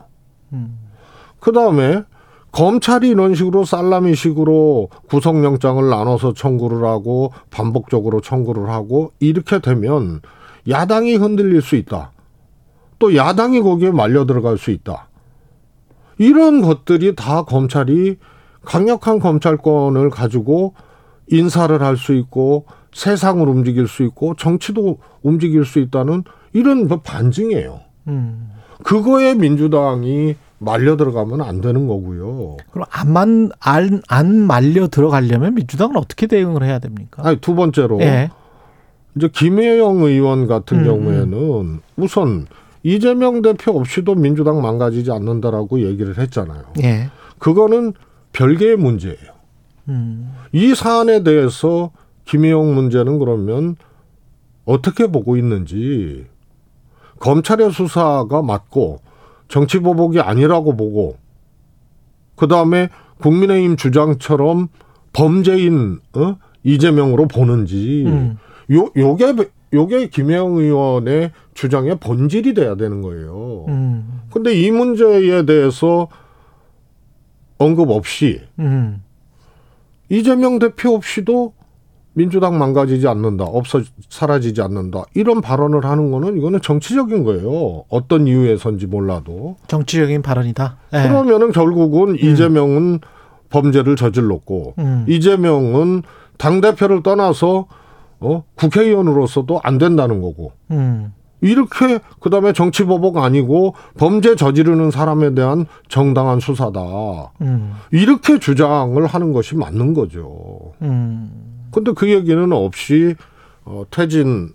음. 그 다음에 검찰이 이런 식으로 살라미식으로 구속영장을 나눠서 청구를 하고 반복적으로 청구를 하고 이렇게 되면 야당이 흔들릴 수 있다. 또 야당이 거기에 말려 들어갈 수 있다. 이런 것들이 다 검찰이 강력한 검찰권을 가지고 인사를 할 수 있고 세상을 움직일 수 있고 정치도 움직일 수 있다는 이런 뭐 반증이에요. 음. 그거에 민주당이 말려 들어가면 안 되는 거고요. 그럼 안만 안, 안 말려 들어가려면 민주당은 어떻게 대응을 해야 됩니까? 아니 두 번째로 예. 이제 김혜영 의원 같은 음, 음. 경우에는 우선 이재명 대표 없이도 민주당 망가지지 않는다라고 얘기를 했잖아요. 예. 그거는 별개의 문제예요. 음. 이 사안에 대해서 김혜영 문제는 그러면 어떻게 보고 있는지 검찰의 수사가 맞고 정치 보복이 아니라고 보고 그 다음에 국민의힘 주장처럼 범죄인 어? 이재명으로 보는지 음. 요 요게 요게 김혜영 의원의 주장의 본질이 돼야 되는 거예요. 음. 근데 이 문제에 대해서 언급 없이 음. 이재명 대표 없이도 민주당 망가지지 않는다, 없어 사라지지 않는다 이런 발언을 하는 거는 이거는 정치적인 거예요. 어떤 이유에선지 몰라도 정치적인 발언이다. 네. 그러면은 결국은 음. 이재명은 범죄를 저질렀고 음. 이재명은 당 대표를 떠나서 어 국회의원으로서도 안 된다는 거고. 음. 이렇게 그다음에 정치 보복 아니고 범죄 저지르는 사람에 대한 정당한 수사다. 음. 이렇게 주장을 하는 것이 맞는 거죠. 음. 근데 그 얘기는 없이 어 퇴진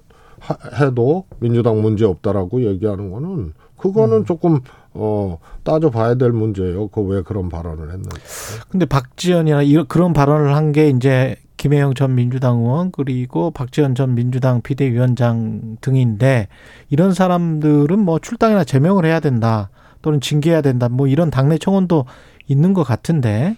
해도 민주당 문제 없다라고 얘기하는 거는 그거는 음. 조금 어 따져봐야 될 문제예요. 그 왜 그런 발언을 했는지. 근데 박지원이나 이런 그런 발언을 한 게 이제 김혜영 전 민주당 의원 그리고 박지원 전 민주당 비대위원장 등인데 이런 사람들은 뭐 출당이나 제명을 해야 된다 또는 징계해야 된다 뭐 이런 당내 청원도 있는 것 같은데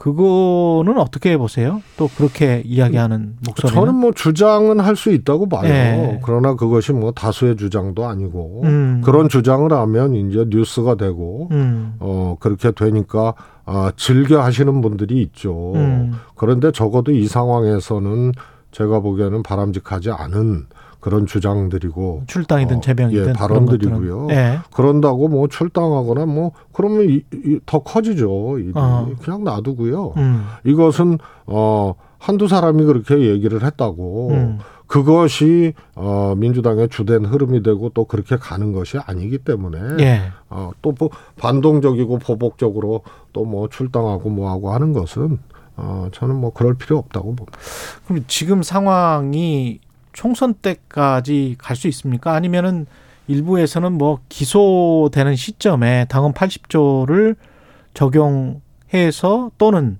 그거는 어떻게 보세요? 또 그렇게 이야기하는 목소리는 저는 뭐 주장은 할 수 있다고 봐요. 네. 그러나 그것이 뭐 다수의 주장도 아니고 음. 그런 주장을 하면 이제 뉴스가 되고 음. 어 그렇게 되니까 아 즐겨 하시는 분들이 있죠. 음. 그런데 적어도 이 상황에서는 제가 보기에는 바람직하지 않은 그런 주장들이고 출당이든 어, 제명이든 예, 발언들이고요. 네. 그런다고 뭐 출당하거나 뭐 그러면 이, 이, 더 커지죠. 일이. 어. 그냥 놔두고요. 음. 이것은 어 한두 사람이 그렇게 얘기를 했다고 음. 그것이 어 민주당의 주된 흐름이 되고 또 그렇게 가는 것이 아니기 때문에 예. 어또 뭐 반동적이고 보복적으로 또 뭐 출당하고 뭐 하고 하는 것은 어 저는 뭐 그럴 필요 없다고 봅니다. 그럼 지금 상황이 총선 때까지 갈 수 있습니까? 아니면은 일부에서는 뭐 기소되는 시점에 당헌 80조를 적용해서 또는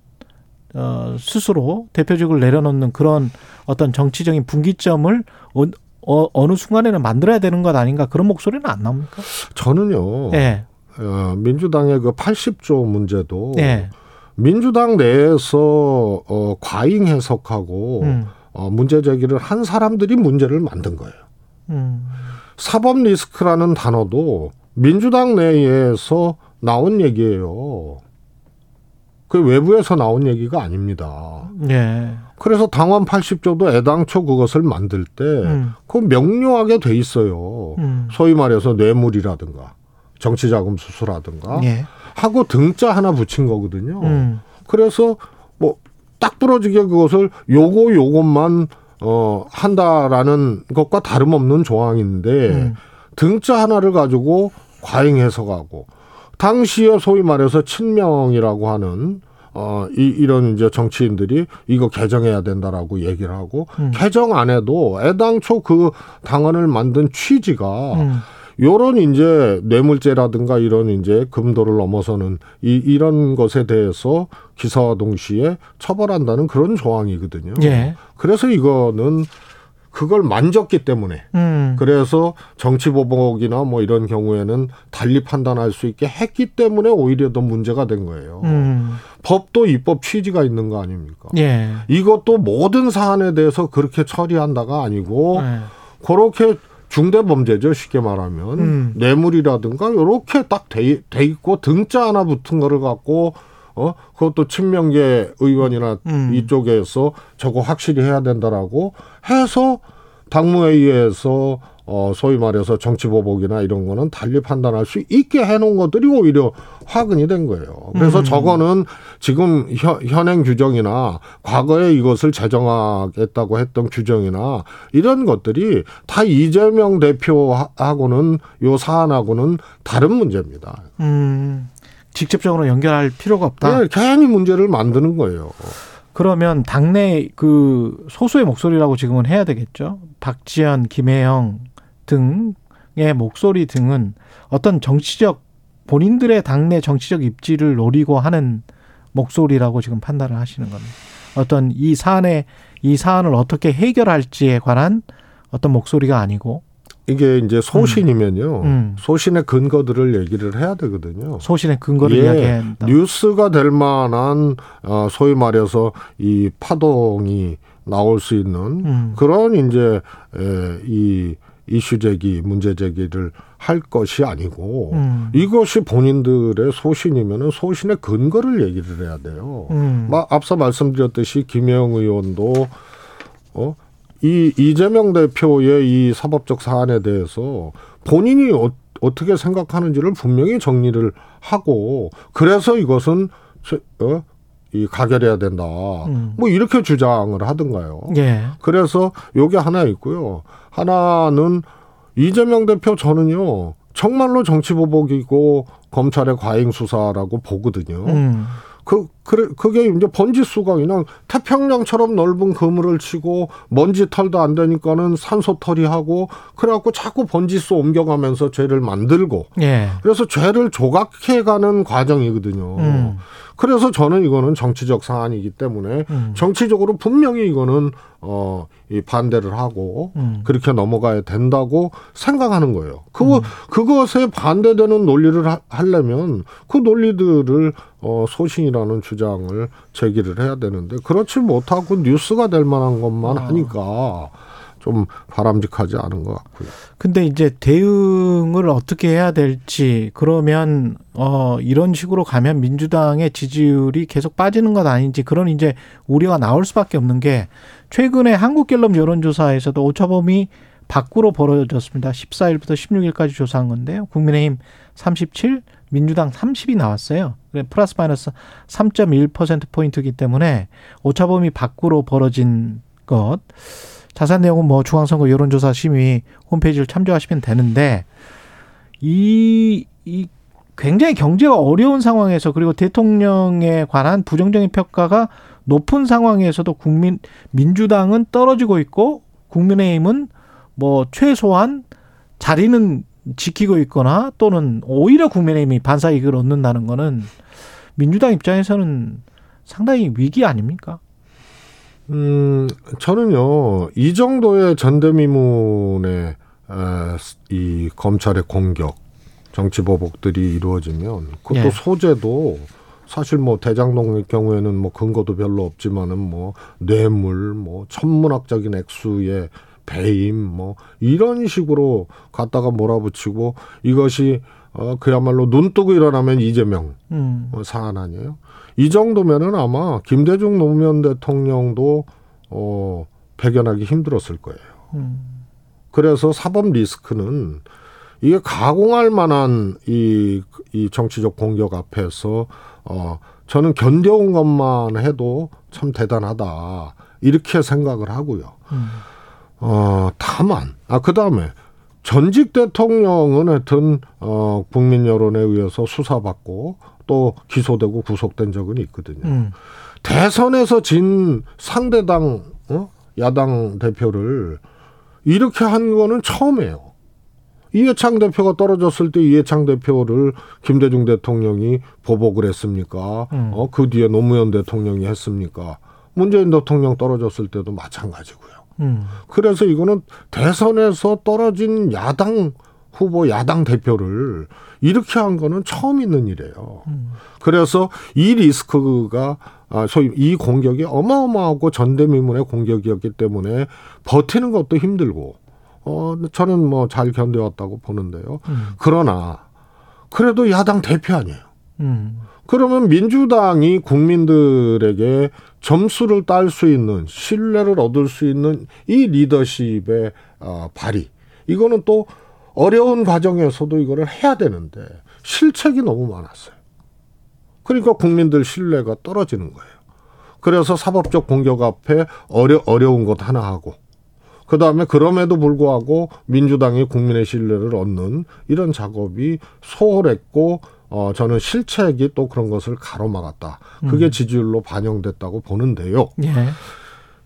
어, 스스로 대표직을 내려놓는 그런 어떤 정치적인 분기점을 어, 어, 어느 순간에는 만들어야 되는 것 아닌가 그런 목소리는 안 나옵니까? 저는요. 네. 어, 민주당의 그 80조 문제도 네. 민주당 내에서 어, 과잉 해석하고 음. 어, 문제 제기를 한 사람들이 문제를 만든 거예요. 음. 사법 리스크라는 단어도 민주당 내에서 나온 얘기예요. 그 외부에서 나온 얘기가 아닙니다. 네. 그래서 당원 80조도 애당초 그것을 만들 때, 음. 그 명료하게 돼 있어요. 음. 소위 말해서 뇌물이라든가, 정치자금 수수라든가, 네. 하고 등자 하나 붙인 거거든요. 음. 그래서 딱 부러지게 그것을 요거 요것만 어 한다라는 것과 다름없는 조항인데 음. 등자 하나를 가지고 과잉 해석하고 당시에 소위 말해서 친명이라고 하는 어, 이, 이런 이제 정치인들이 이거 개정해야 된다라고 얘기를 하고 음. 개정 안 해도 애당초 그 당원을 만든 취지가 음. 요런 이제 뇌물죄라든가 이런 이제 금도를 넘어서는 이 이런 것에 대해서 기사와 동시에 처벌한다는 그런 조항이거든요. 예. 그래서 이거는 그걸 만졌기 때문에 음. 그래서 정치 보복이나 뭐 이런 경우에는 달리 판단할 수 있게 했기 때문에 오히려 더 문제가 된 거예요. 음. 법도 입법 취지가 있는 거 아닙니까? 예. 이것도 모든 사안에 대해서 그렇게 처리한다가 아니고 예. 그렇게 중대 범죄죠 쉽게 말하면 음. 뇌물이라든가 이렇게 딱돼 돼 있고 등자 하나 붙은 거를 갖고 어 그것도 친명계 의원이나 음. 이쪽에서 저거 확실히 해야 된다라고 해서 당무회의에서 어 소위 말해서 정치보복이나 이런 거는 달리 판단할 수 있게 해놓은 것들이 오히려 화근이 된 거예요. 그래서 음. 저거는 지금 현, 현행 규정이나 과거에 이것을 제정하겠다고 했던 규정이나 이런 것들이 다 이재명 대표하고는 요 사안하고는 다른 문제입니다. 음. 직접적으로 연결할 필요가 없다. 네, 괜히 문제를 만드는 거예요. 그러면 당내 그 소수의 목소리라고 지금은 해야 되겠죠. 박지원, 김혜영 등의 목소리 등은 어떤 정치적 본인들의 당내 정치적 입지를 노리고 하는 목소리라고 지금 판단을 하시는 겁니다. 어떤 이 사안에 이 사안을 어떻게 해결할지에 관한 어떤 목소리가 아니고 이게 이제 소신이면요. 음. 음. 소신의 근거들을 얘기를 해야 되거든요. 소신의 근거를 예, 이야기해야 한다. 뉴스가 될 만한 어 소위 말해서 이 파동이 나올 수 있는 음. 그런 이제 이 이슈 제기, 문제 제기를 할 것이 아니고 음. 이것이 본인들의 소신이면은 소신의 근거를 얘기를 해야 돼요. 음. 앞서 말씀드렸듯이 김영 의원도 어 이 이재명 대표의 이 사법적 사안에 대해서 본인이 어, 어떻게 생각하는지를 분명히 정리를 하고 그래서 이것은 어? 이 가결해야 된다. 음. 뭐 이렇게 주장을 하던가요. 예. 그래서 요게 하나 있고요. 하나는 이재명 대표 저는요. 정말로 정치 보복이고 검찰의 과잉 수사라고 보거든요. 음. 그, 그래, 그게 이제 번지수가 그냥 태평양처럼 넓은 그물을 치고 먼지 털도 안 되니까는 산소 털이 하고 그래갖고 자꾸 번지수 옮겨가면서 죄를 만들고. 예. 그래서 죄를 조각해가는 과정이거든요. 음. 그래서 저는 이거는 정치적 사안이기 때문에 음. 정치적으로 분명히 이거는 어, 이 반대를 하고 음. 그렇게 넘어가야 된다고 생각하는 거예요. 그거, 음. 그것에 반대되는 논리를 하, 하려면 그 논리들을 어, 소신이라는 주장을 제기를 해야 되는데 그렇지 못하고 뉴스가 될 만한 것만 아. 하니까 좀 바람직하지 않은 것 같고요. 근데 이제 대응을 어떻게 해야 될지 그러면 어 이런 식으로 가면 민주당의 지지율이 계속 빠지는 것 아닌지 그런 이제 우려가 나올 수밖에 없는 게 최근에 한국갤럽 여론조사에서도 오차범위 밖으로 벌어졌습니다. 14일부터 16일까지 조사한 건데요. 국민의힘 37, 민주당 30이 나왔어요. 플러스 마이너스 3.1% 포인트이기 때문에 오차범위 밖으로 벌어진 것. 자세한 내용은 뭐 중앙선거 여론조사 심의 홈페이지를 참조하시면 되는데 이, 이 굉장히 경제가 어려운 상황에서 그리고 대통령에 관한 부정적인 평가가 높은 상황에서도 국민 민주당은 떨어지고 있고 국민의힘은 뭐 최소한 자리는 지키고 있거나 또는 오히려 국민의힘이 반사 이익을 얻는다는 거는 민주당 입장에서는 상당히 위기 아닙니까? 음, 저는요, 이 정도의 전대미문의 이 검찰의 공격, 정치 보복들이 이루어지면 그것도 예. 소재도 사실 뭐 대장동의 경우에는 뭐 근거도 별로 없지만은 뭐 뇌물, 뭐 천문학적인 액수의 배임, 뭐 이런 식으로 갖다가 몰아붙이고 이것이 어 그야말로 눈 뜨고 일어나면 이재명 음. 어, 사안 아니에요. 이 정도면은 아마 김대중 노무현 대통령도 어 배견하기 힘들었을 거예요. 음. 그래서 사법 리스크는 이게 가공할 만한 이, 이 정치적 공격 앞에서 어 저는 견뎌온 것만 해도 참 대단하다 이렇게 생각을 하고요. 음. 어 다만 아 그 다음에 전직 대통령은 하여튼 어 국민 여론에 의해서 수사받고 또 기소되고 구속된 적은 있거든요. 음. 대선에서 진 상대당 어? 야당 대표를 이렇게 한 거는 처음이에요. 이해창 대표가 떨어졌을 때 이해창 대표를 김대중 대통령이 보복을 했습니까? 음. 어, 그 뒤에 노무현 대통령이 했습니까? 문재인 대통령 떨어졌을 때도 마찬가지고요. 음. 그래서 이거는 대선에서 떨어진 야당 후보 야당 대표를 이렇게 한 거는 처음 있는 일이에요. 음. 그래서 이 리스크가 아, 소위 이 공격이 어마어마하고 전대미문의 공격이었기 때문에 버티는 것도 힘들고 어 저는 뭐 잘 견뎌왔다고 보는데요. 음. 그러나 그래도 야당 대표 아니에요. 음. 그러면 민주당이 국민들에게 점수를 딸 수 있는 신뢰를 얻을 수 있는 이 리더십의 어, 발휘 이거는 또 어려운 과정에서도 이거를 해야 되는데 실책이 너무 많았어요. 그러니까 국민들 신뢰가 떨어지는 거예요. 그래서 사법적 공격 앞에 어려, 어려운 것 하나 하고, 그 다음에 그럼에도 불구하고 민주당이 국민의 신뢰를 얻는 이런 작업이 소홀했고, 어, 저는 실책이 또 그런 것을 가로막았다. 그게 음. 지지율로 반영됐다고 보는데요. 예.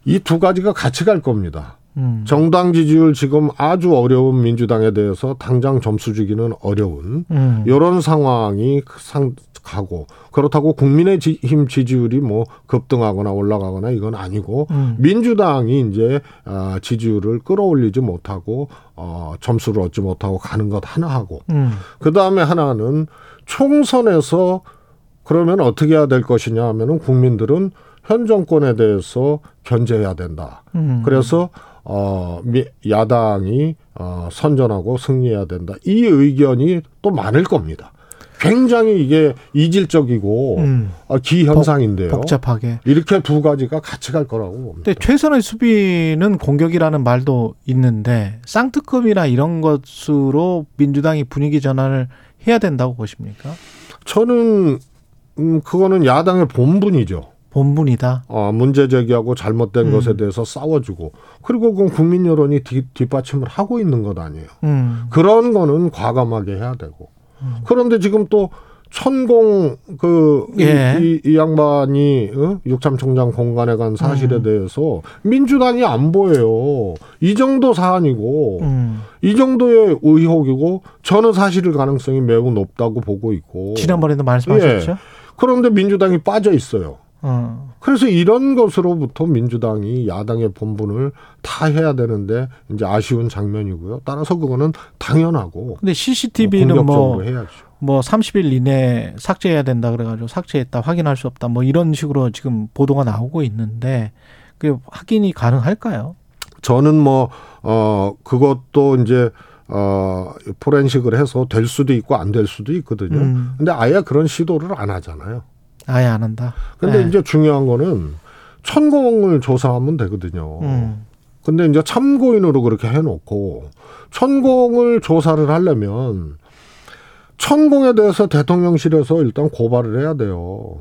이두 가지가 같이 갈 겁니다. 음. 정당 지지율 지금 아주 어려운 민주당에 대해서 당장 점수 주기는 어려운 음. 이런 상황이 상 가고 그렇다고 국민의힘 지지율이 뭐 급등하거나 올라가거나 이건 아니고 음. 민주당이 이제 아, 지지율을 끌어올리지 못하고 어, 점수를 얻지 못하고 가는 것 하나 하고 음. 그 다음에 하나는 총선에서 그러면 어떻게 해야 될 것이냐 하면은 국민들은 현 정권에 대해서 견제해야 된다. 음. 그래서 어, 야당이 어, 선전하고 승리해야 된다. 이 의견이 또 많을 겁니다. 굉장히 이게 이질적이고 음. 어, 기현상인데요. 복, 잡하게 이렇게 두 가지가 같이 갈 거라고 봅니다. 근데 최선의 수비는 공격이라는 말도 있는데 쌍특검이나 이런 것으로 민주당이 분위기 전환을 해야 된다고 보십니까? 저는 음, 그거는 야당의 본분이죠. 본분이다. 어, 문제 제기하고 잘못된 음. 것에 대해서 싸워주고 그리고 그건 국민 여론이 뒷, 뒷받침을 하고 있는 것 아니에요. 음. 그런 거는 과감하게 해야 되고 음. 그런데 지금 또 천공 그 예. 이, 이, 양반이 어? 육참총장 공간에 간 사실에 음. 대해서 민주당이 안 보여요. 이 정도 사안이고 음. 이 정도의 의혹이고 저는 사실일 가능성이 매우 높다고 보고 있고 지난번에도 말씀하셨죠. 예. 그런데 민주당이 빠져 있어요. 어. 그래서 이런 것으로부터 민주당이 야당의 본분을 다 해야 되는데 이제 아쉬운 장면이고요. 따라서 그거는 당연하고. 근데 CCTV는 뭐, 뭐 30일 이내 삭제해야 된다 그래가지고 삭제했다 확인할 수 없다 뭐 이런 식으로 지금 보도가 나오고 있는데 그 확인이 가능할까요? 저는 뭐 어 그것도 이제 어 포렌식을 해서 될 수도 있고 안 될 수도 있거든요. 음. 근데 아예 그런 시도를 안 하잖아요. 아예 안 한다. 근데 네. 이제 중요한 거는 천공을 조사하면 되거든요. 음. 근데 이제 참고인으로 그렇게 해놓고 천공을 조사를 하려면 천공에 대해서 대통령실에서 일단 고발을 해야 돼요.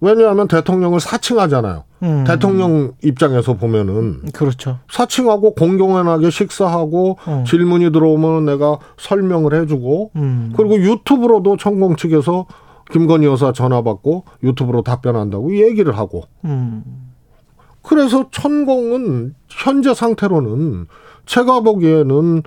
왜냐하면 대통령을 사칭하잖아요. 음. 대통령 입장에서 보면은 그렇죠. 사칭하고 공공연하게 식사하고 음. 질문이 들어오면 내가 설명을 해주고 음. 그리고 유튜브로도 천공 측에서 김건희 여사 전화 받고 유튜브로 답변한다고 얘기를 하고. 음. 그래서 천공은 현재 상태로는 제가 보기에는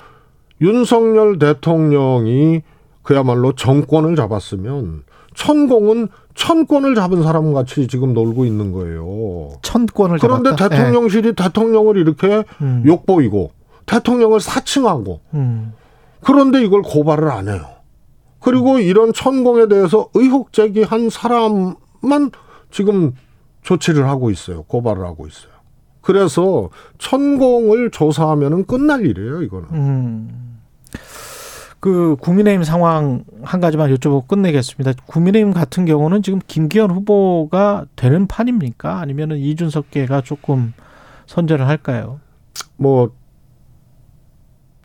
윤석열 대통령이 그야말로 정권을 잡았으면 천공은 천권을 잡은 사람 같이 지금 놀고 있는 거예요. 천권을 그런데 잡았다? 대통령실이 네. 대통령을 이렇게 음. 욕보이고 대통령을 사칭하고 음. 그런데 이걸 고발을 안 해요. 그리고 이런 천공에 대해서 의혹 제기한 사람만 지금 조치를 하고 있어요. 고발을 하고 있어요. 그래서 천공을 조사하면은 끝날 일이에요, 이거는. 음. 그 국민의힘 상황 한 가지만 여쭤보고 끝내겠습니다. 국민의힘 같은 경우는 지금 김기현 후보가 되는 판입니까? 아니면은 이준석계가 조금 선전을 할까요? 뭐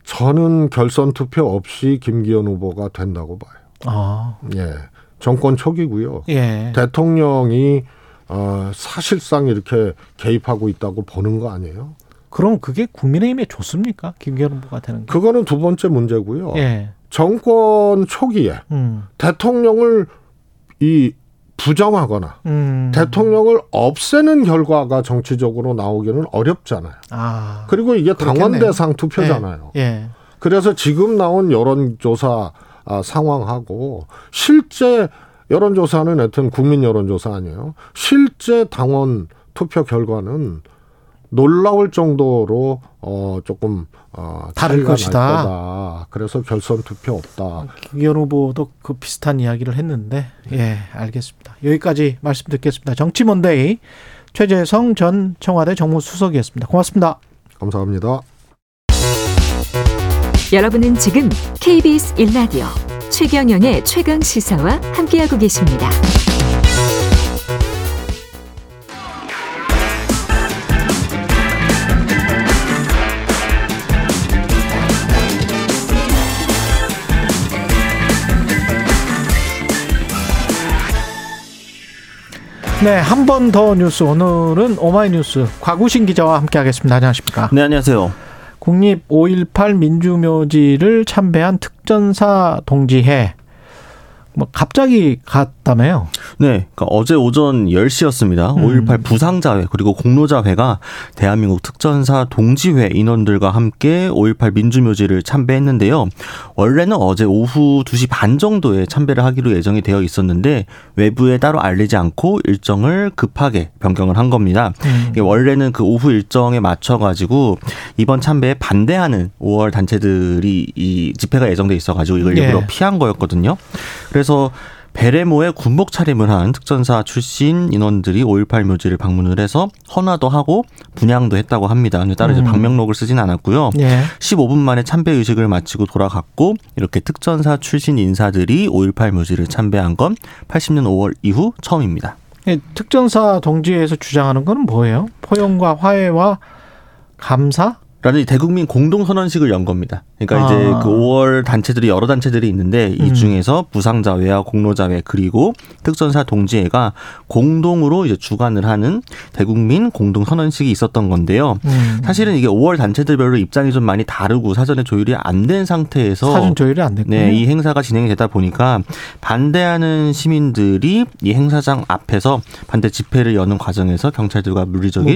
저는 결선 투표 없이 김기현 후보가 된다고 봐요. 아. 예. 정권 초기고요. 예. 대통령이 어, 사실상 이렇게 개입하고 있다고 보는 거 아니에요? 그럼 그게 국민의힘에 좋습니까? 김기현 후보가 되는 게? 그거는 두 번째 문제고요. 예. 정권 초기에 음. 대통령을 이 부정하거나 음. 대통령을 없애는 결과가 정치적으로 나오기는 어렵잖아요. 아, 그리고 이게 당원 대상 투표잖아요. 예, 예. 그래서 지금 나온 여론조사 아, 상황하고 실제 여론조사는 하여튼 국민 여론조사 아니에요. 실제 당원 투표 결과는 놀라울 정도로 어 조금 어 다를 것이다. 거다. 그래서 결선 투표 없다. 김기현 후보도 그 비슷한 이야기를 했는데 예 알겠습니다. 여기까지 말씀 듣겠습니다. 정치몬데이 최재성 전 청와대 정무수석이었습니다. 고맙습니다. 감사합니다. 여러분은 지금 KBS 1라디오 최경영의 최강 시사와 함께하고 계십니다. 네, 한 번 더 뉴스. 오늘은 오마이뉴스 곽우신 기자와 함께하겠습니다. 안녕하십니까? 네, 안녕하세요. 국립 5.18 민주묘지를 참배한 특전사 동지회 뭐 갑자기 갔 다며요? 네, 그러니까 어제 오전 10시였습니다. 음. 5.18 부상자회 그리고 공로자회가 대한민국 특전사 동지회 인원들과 함께 5.18 민주묘지를 참배했는데요. 원래는 어제 오후 2시 반 정도에 참배를 하기로 예정이 되어 있었는데 외부에 따로 알리지 않고 일정을 급하게 변경을 한 겁니다. 음. 원래는 그 오후 일정에 맞춰가지고 이번 참배에 반대하는 5월 단체들이 이 집회가 예정돼 있어가지고 이걸 일부러 네. 피한 거였거든요. 그래서 베레모에 군복 차림을 한 특전사 출신 인원들이 5.18 묘지를 방문을 해서 헌화도 하고 분양도 했다고 합니다. 근데 따로 음. 이제 방명록을 쓰진 않았고요. 예. 15분 만에 참배 의식을 마치고 돌아갔고 이렇게 특전사 출신 인사들이 5.18 묘지를 참배한 건 80년 5월 이후 처음입니다. 예, 특전사 동지에서 주장하는 건 뭐예요? 포용과 화해와 감사? 라는 대국민 공동선언식을 연 겁니다. 그러니까 아. 이제 그 5월 단체들이 여러 단체들이 있는데 이 음. 중에서 부상자회와 공로자회 그리고 특전사 동지회가 공동으로 이제 주관을 하는 대국민 공동선언식이 있었던 건데요. 음. 사실은 이게 5월 단체들별로 입장이 좀 많이 다르고 사전에 조율이 안 된 상태에서 사전 조율이 안 됐군요. 네, 이 행사가 진행이 되다 보니까 반대하는 시민들이 이 행사장 앞에서 반대 집회를 여는 과정에서 경찰들과 물리적인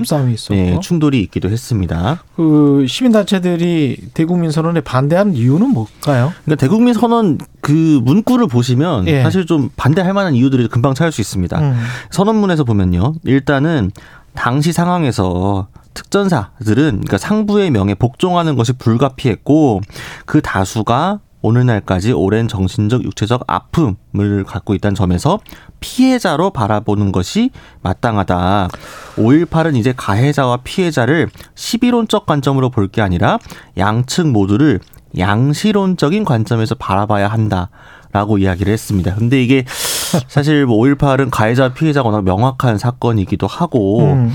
네, 충돌이 있기도 했습니다. 그 시민단체들이 대국민 선언에 반대하는 이유는 뭘까요? 그러니까 대국민 선언 그 문구를 보시면 예. 사실 좀 반대할 만한 이유들이 금방 찾을 수 있습니다. 음. 선언문에서 보면요. 일단은 당시 상황에서 특전사들은 그러니까 상부의 명에 복종하는 것이 불가피했고 그 다수가 오늘날까지 오랜 정신적, 육체적 아픔을 갖고 있다는 점에서 피해자로 바라보는 것이 마땅하다. 5.18은 이제 가해자와 피해자를 시비론적 관점으로 볼 게 아니라 양측 모두를 양시론적인 관점에서 바라봐야 한다. 라고 이야기를 했습니다. 근데 이게 사실 뭐 5.18은 가해자 피해자가 워낙 명확한 사건이기도 하고 음.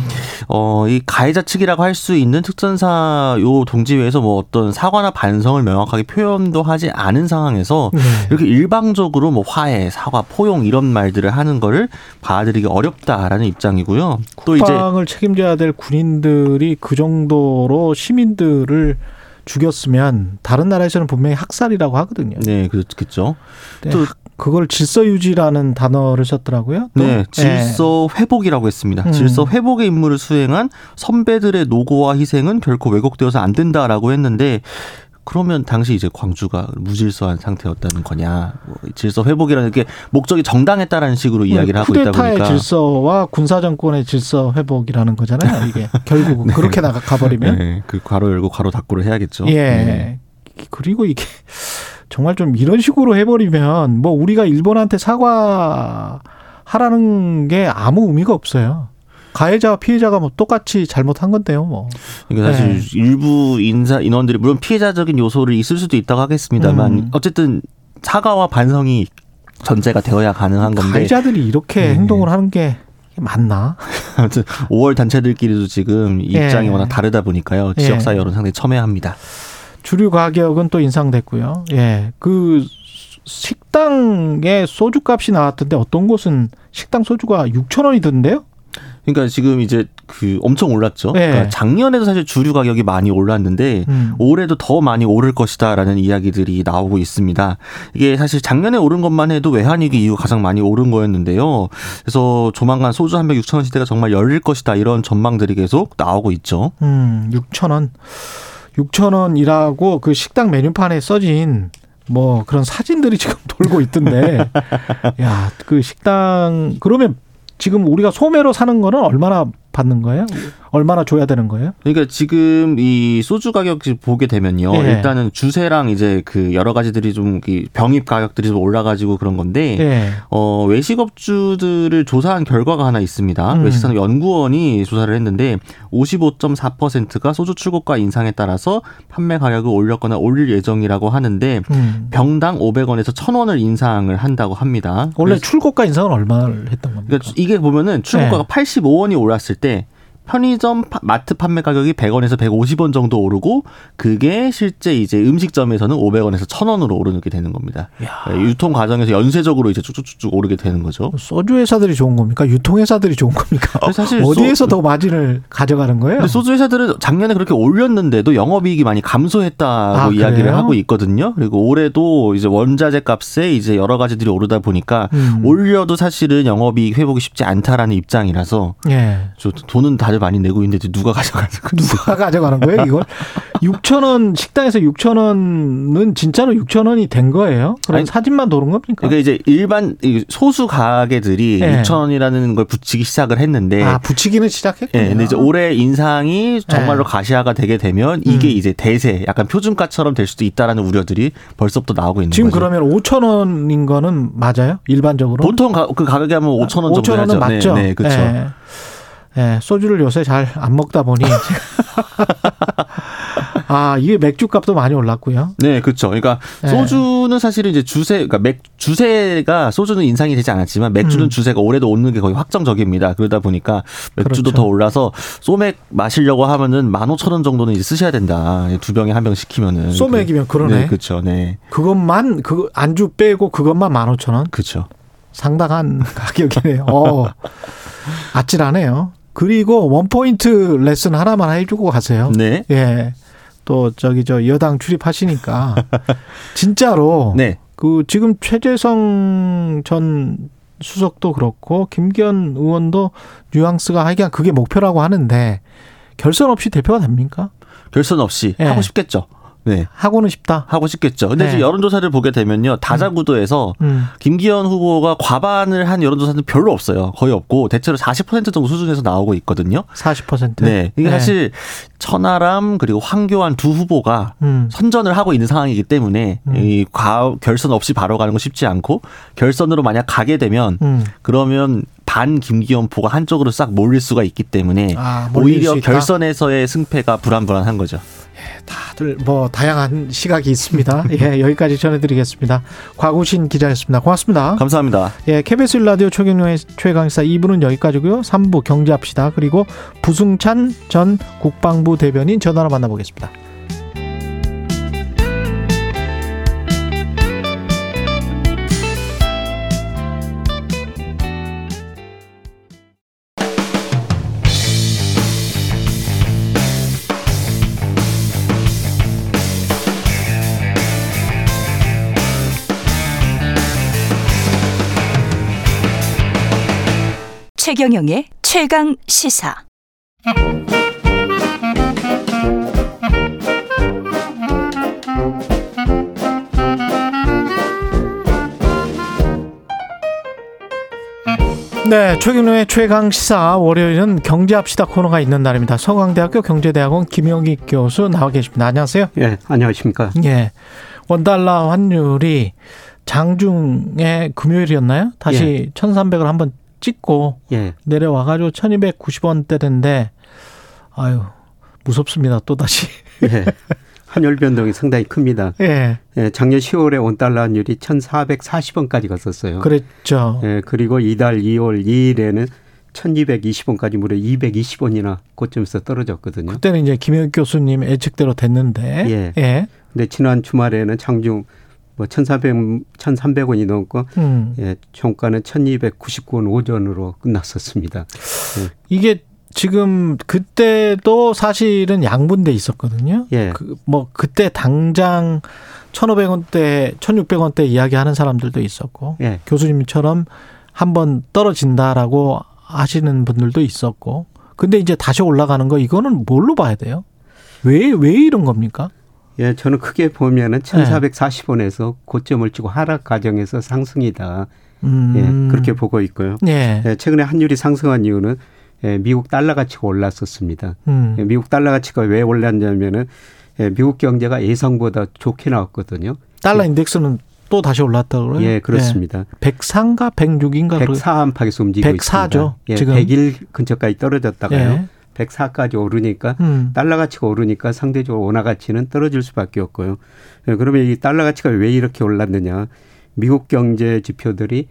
어 이 가해자 측이라고 할 수 있는 특전사 요 동지회에서 뭐 어떤 사과나 반성을 명확하게 표현도 하지 않은 상황에서 네. 이렇게 일방적으로 뭐 화해, 사과, 포용 이런 말들을 하는 거를 받아들이기 어렵다라는 입장이고요. 또 이제 국방을 책임져야 될 군인들이 그 정도로 시민들을 죽였으면 다른 나라에서는 분명히 학살이라고 하거든요. 네, 그렇겠죠. 네, 또 그걸 질서 유지라는 단어를 썼더라고요. 또? 네, 질서 네. 회복이라고 했습니다. 음. 질서 회복의 임무를 수행한 선배들의 노고와 희생은 결코 왜곡되어서 안 된다라고 했는데 그러면 당시 이제 광주가 무질서한 상태였다는 거냐. 뭐 질서 회복이라는 게 목적이 정당했다라는 식으로 이야기를 하고 있다 보니까 질서와 군사 정권의 질서 회복이라는 거잖아요. 이게 결국 네. 그렇게 나가 가버리면 네. 그 괄호 열고 괄호 닫고를 해야겠죠. 예. 네. 그리고 이게 정말 좀 이런 식으로 해버리면 뭐 우리가 일본한테 사과하라는 게 아무 의미가 없어요. 가해자와 피해자가 뭐 똑같이 잘못한 건데요, 뭐. 그러니까 사실 네. 일부 인사 인원들이 물론 피해자적인 요소를 있을 수도 있다고 하겠습니다만 음. 어쨌든 사과와 반성이 전제가 되어야 가능한 건데 가해자들이 이렇게 네. 행동을 하는 게 맞나? 아무튼 5월 단체들끼리도 지금 입장이 예. 워낙 다르다 보니까요. 지역사회 예. 여론 상당히 첨예합니다. 주류 가격은 또 인상됐고요. 예. 그 식당에 소주값이 나왔던데 어떤 곳은 식당 소주가 6천 원이던데요? 그러니까 지금 이제 그 엄청 올랐죠. 네. 그러니까 작년에도 사실 주류 가격이 많이 올랐는데 음. 올해도 더 많이 오를 것이다라는 이야기들이 나오고 있습니다. 이게 사실 작년에 오른 것만 해도 외환위기 이후 가장 많이 오른 거였는데요. 그래서 조만간 소주 한 병 6천 원 시대가 정말 열릴 것이다 이런 전망들이 계속 나오고 있죠. 음, 6천 원. 6천 원이라고 그 식당 메뉴판에 써진 뭐 그런 사진들이 지금 돌고 있던데 야 그 식당 그러면 지금 우리가 소매로 사는 거는 얼마나 받는 거예요? 얼마나 줘야 되는 거예요? 그러니까 지금 이 소주 가격 보게 되면요. 예. 일단은 주세랑 이제 그 여러 가지들이 좀 병입 가격들이 좀 올라가지고 그런 건데 예. 어, 외식업주들을 조사한 결과가 하나 있습니다. 음. 외식산업 연구원이 조사를 했는데 55.4%가 소주 출고가 인상에 따라서 판매 가격을 올렸거나 올릴 예정이라고 하는데 음. 병당 500원에서 1,000원을 인상을 한다고 합니다. 원래 출고가 인상은 얼마를 했던 겁니까? 그러니까 이게 보면은 출고가가 네. 85원이 올랐을 때 편의점 마트 판매 가격이 100원에서 150원 정도 오르고 그게 실제 이제 음식점에서는 500원에서 1000원으로 오르게 되는 겁니다. 야. 네, 유통 과정에서 연쇄적으로 이제 쭉쭉쭉 오르게 되는 거죠. 소주 회사들이 좋은 겁니까? 유통 회사들이 좋은 겁니까? 사실 어디에서 소, 더 마진을 가져가는 거예요? 소주 회사들은 작년에 그렇게 올렸는데도 영업이익이 많이 감소했다고 아, 이야기를 하고 있거든요. 그리고 올해도 이제 원자재 값에 이제 여러 가지들이 오르다 보니까 음. 올려도 사실은 영업이익 회복이 쉽지 않다라는 입장이라서 예. 돈은 다들 많이 내고 있는데 누가 가져가는 거예요? 누가 가져가는 거예요, 이걸? 6천 원 식당에서 6천 원은 진짜로 6천 원이 된 거예요? 그럼 아니, 사진만 도는 겁니까? 그러니까 이제 일반 소수 가게들이 네. 6천 원이라는 걸 붙이기 시작을 했는데 아, 붙이기는 시작했군요. 네, 근데 이제 올해 인상이 정말로 네. 가시화가 되게 되면 이게 음. 이제 대세, 약간 표준가처럼 될 수도 있다라는 우려들이 벌써부터 나오고 있는 지금 거죠. 그러면 5천 원인 거는 맞아요? 일반적으로? 보통 가, 그 가격이 하면 5천 원 정도 5천 원은 맞죠. 네, 네 그렇죠. 네. 예, 소주를 요새 잘 안 먹다 보니 아 이게 맥주 값도 많이 올랐고요. 네, 그렇죠. 그러니까 네. 소주는 사실은 이제 주세, 그러니까 맥 주세가 소주는 인상이 되지 않았지만 맥주는 음. 주세가 올해도 오는 게 거의 확정적입니다. 그러다 보니까 맥주도 그렇죠. 더 올라서 소맥 마시려고 하면은 만 오천 원 정도는 이제 쓰셔야 된다. 두 병에 한 병 시키면은 소맥이면 그러네. 네, 그렇죠. 네. 그것만 그 안주 빼고 그것만 만 오천 원. 그렇죠. 상당한 가격이네요. 어. 아찔하네요. 그리고 원포인트 레슨 하나만 해주고 가세요. 네. 예. 또 저기 저 여당 출입하시니까 진짜로 네. 그 지금 최재성 전 수석도 그렇고 김기현 의원도 뉘앙스가 하여간 그게 목표라고 하는데 결선 없이 대표가 됩니까? 결선 없이 예. 하고 싶겠죠. 네. 하고는 싶다. 하고 싶겠죠. 근데 네. 지금 여론조사를 보게 되면요. 다자구도에서 음. 음. 김기현 후보가 과반을 한 여론조사는 별로 없어요. 거의 없고 대체로 40% 정도 수준에서 나오고 있거든요. 40%? 네. 이게 네. 사실 천하람 그리고 황교안 두 후보가 음. 선전을 하고 있는 상황이기 때문에 음. 이 과, 결선 없이 바로 가는 건 쉽지 않고 결선으로 만약 가게 되면 음. 그러면 반 김기현포가 한쪽으로 싹 몰릴 수가 있기 때문에 아, 오히려 결선에서의 승패가 불안불안한 거죠. 예, 다들 뭐 다양한 시각이 있습니다. 예, 여기까지 전해드리겠습니다. 과구신 기자였습니다. 고맙습니다. 감사합니다. 예, KBS 라디오 최경영의 최강사 2부는 여기까지고요. 3부 경제합시다. 그리고 부승찬 전 국방부 대변인 전화로 만나보겠습니다. 최경영의 최강 시사. 네, 최경영의 최강 시사 월요일은 경제합시다 코너가 있는 날입니다. 서강대학교 경제대학원 김영기 교수 나와 계십니다. 안녕하세요. 예, 안녕하십니까. 예, 원달러 환율이 장중에 금요일이었나요? 다시 예. 1,300을 한번 찍고 예. 내려와가지고 1290원대인데 아유 무섭습니다 또 다시. 예. 환율 변동이 상당히 큽니다. 예. 예. 작년 10월에 원달러 환율이 1,440원까지 갔었어요. 그랬죠. 예. 그리고 이달 2월 2일에는 1220원까지 무려 220원이나 고점에서 떨어졌거든요. 그때는 이제 김영 교수님 예측대로 됐는데. 예. 예. 근데 지난 주말에는 장중 뭐 1,400, 1,300원이 넘고 음. 예, 종가는 1,299원 오전으로 끝났었습니다. 예. 이게 지금 그때도 사실은 양분돼 있었거든요. 예. 그, 뭐 그때 당장 1,500원대, 1,600원대 이야기하는 사람들도 있었고 예. 교수님처럼 한 번 떨어진다라고 하시는 분들도 있었고. 근데 이제 다시 올라가는 거 이거는 뭘로 봐야 돼요? 왜 왜 이런 겁니까? 예, 저는 크게 보면은 1,440원에서 고점을 찍고 하락 과정에서 상승이다. 음. 예, 그렇게 보고 있고요. 예. 예, 최근에 환율이 상승한 이유는 예, 미국 달러 가치가 올랐었습니다. 음. 예, 미국 달러 가치가 왜 올랐냐면은 예, 미국 경제가 예상보다 좋게 나왔거든요. 달러 인덱스는 또 다시 올랐다고요? 예, 그렇습니다. 예. 104인가 106인가 104 안팎에서 움직이고 104죠. 있습니다. 예, 지금 100일 근처까지 떨어졌다가요. 예. 104까지 오르니까 음. 달러 가치가 오르니까 상대적으로 원화 가치는 떨어질 수밖에 없고요. 예, 그러면 이 달러 가치가 왜 이렇게 올랐느냐? 미국 경제 지표들이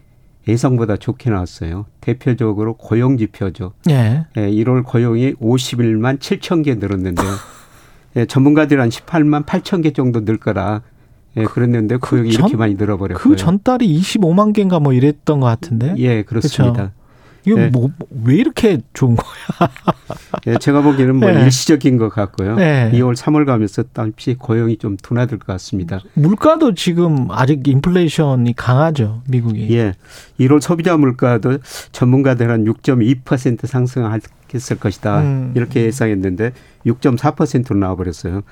예상보다 좋게 나왔어요. 대표적으로 고용 지표죠. 예. 예 1월 고용이 51만 7천 개 늘었는데요. 예, 전문가들이 한 18만 8천 개 정도 늘 거라 예, 그랬는데 그 고용이 그 이렇게 많이 늘어버렸고요. 그 전달이 25만 개인가 뭐 이랬던 것 같은데. 예, 그렇습니다. 그렇죠? 이거 네. 뭐왜 이렇게 좋은 거야? 네, 제가 보기에는 뭐 네. 일시적인 것 같고요. 네. 2월, 3월 가면서 다시 고용이 좀 둔화될 것 같습니다. 물가도 지금 아직 인플레이션이 강하죠, 미국이. 예, 1월 소비자 물가도 전문가들 한 6.2% 상승했을 것이다 음. 이렇게 예상했는데 6.4%로 나와 버렸어요.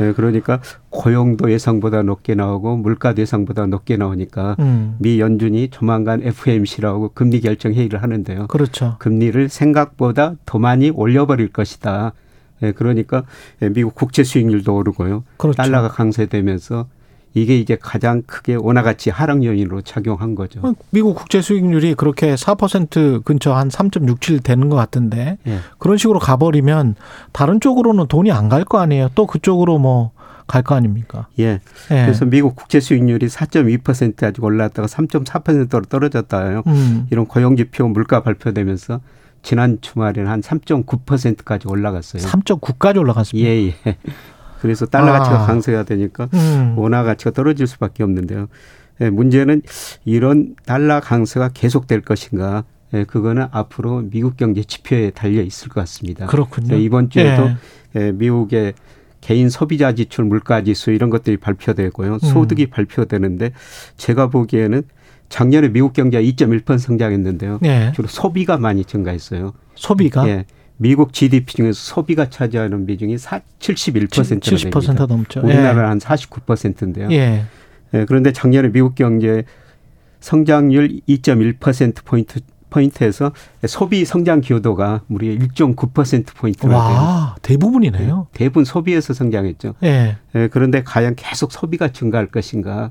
예, 그러니까 고용도 예상보다 높게 나오고 물가도 예상보다 높게 나오니까 음. 미 연준이 조만간 FOMC라고 금리 결정 회의를 하는데요. 그렇죠. 금리를 생각보다 더 많이 올려버릴 것이다. 예, 그러니까 예, 미국 국채 수익률도 오르고요. 그렇죠. 달러가 강세되면서 이게 이제 가장 크게 원화 가치 하락 요인으로 작용한 거죠. 어, 미국 국제 수익률이 그렇게 4% 근처 한 3.67 되는 것 같은데 예. 그런 식으로 가버리면 다른 쪽으로는 돈이 안 갈 거 아니에요. 또 그쪽으로 뭐 갈 거 아닙니까? 예. 예. 그래서 미국 국제 수익률이 4.2% 아직 올랐다가 3.4%로 떨어졌다요. 음. 이런 고용 지표 물가 발표되면서 지난 주말에는 한 3.9%까지 올라갔어요. 3.9까지 올라갔습니다. 예, 예. 그래서 달러 아. 가치가 강세가 되니까 음. 원화 가치가 떨어질 수밖에 없는데요. 예, 문제는 이런 달러 강세가 계속될 것인가? 예, 그거는 앞으로 미국 경제 지표에 달려 있을 것 같습니다. 그렇군요. 예, 이번 주에도 예. 예, 미국의 개인 소비자 지출 물가 지수 이런 것들이 발표되고요. 음. 소득이 음. 발표되는데 제가 보기에는 작년에 미국 경제가 2.1% 성장했는데요. 예. 주로 소비가 많이 증가했어요. 소비가? 예. 미국 GDP 중에서 소비가 차지하는 비중이 4, 71%나 70% 됩니다. 넘죠. 우리나라는 예. 한 49%인데요. 예. 예. 그런데 작년에 미국 경제 성장률 2.1% 포인트 포인트에서 소비 성장 기여도가 무려 1.9% 포인트나 와, 대부분이네요. 예, 대부분 소비에서 성장했죠. 예. 예. 그런데 과연 계속 소비가 증가할 것인가?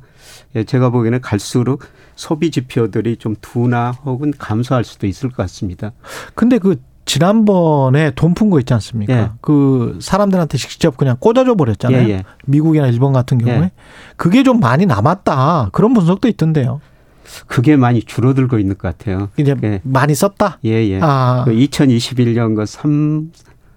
예, 제가 보기에는 갈수록 소비 지표들이 좀 둔화 혹은 감소할 수도 있을 것 같습니다. 근데 그 지난번에 돈 푼 거 있지 않습니까? 예. 그 사람들한테 직접 그냥 꽂아줘 버렸잖아요. 예, 예. 미국이나 일본 같은 경우에 예. 그게 좀 많이 남았다 그런 분석도 있던데요. 그게 많이 줄어들고 있는 것 같아요. 이제 예. 많이 썼다. 예, 예. 아. 그 2021년 그 3,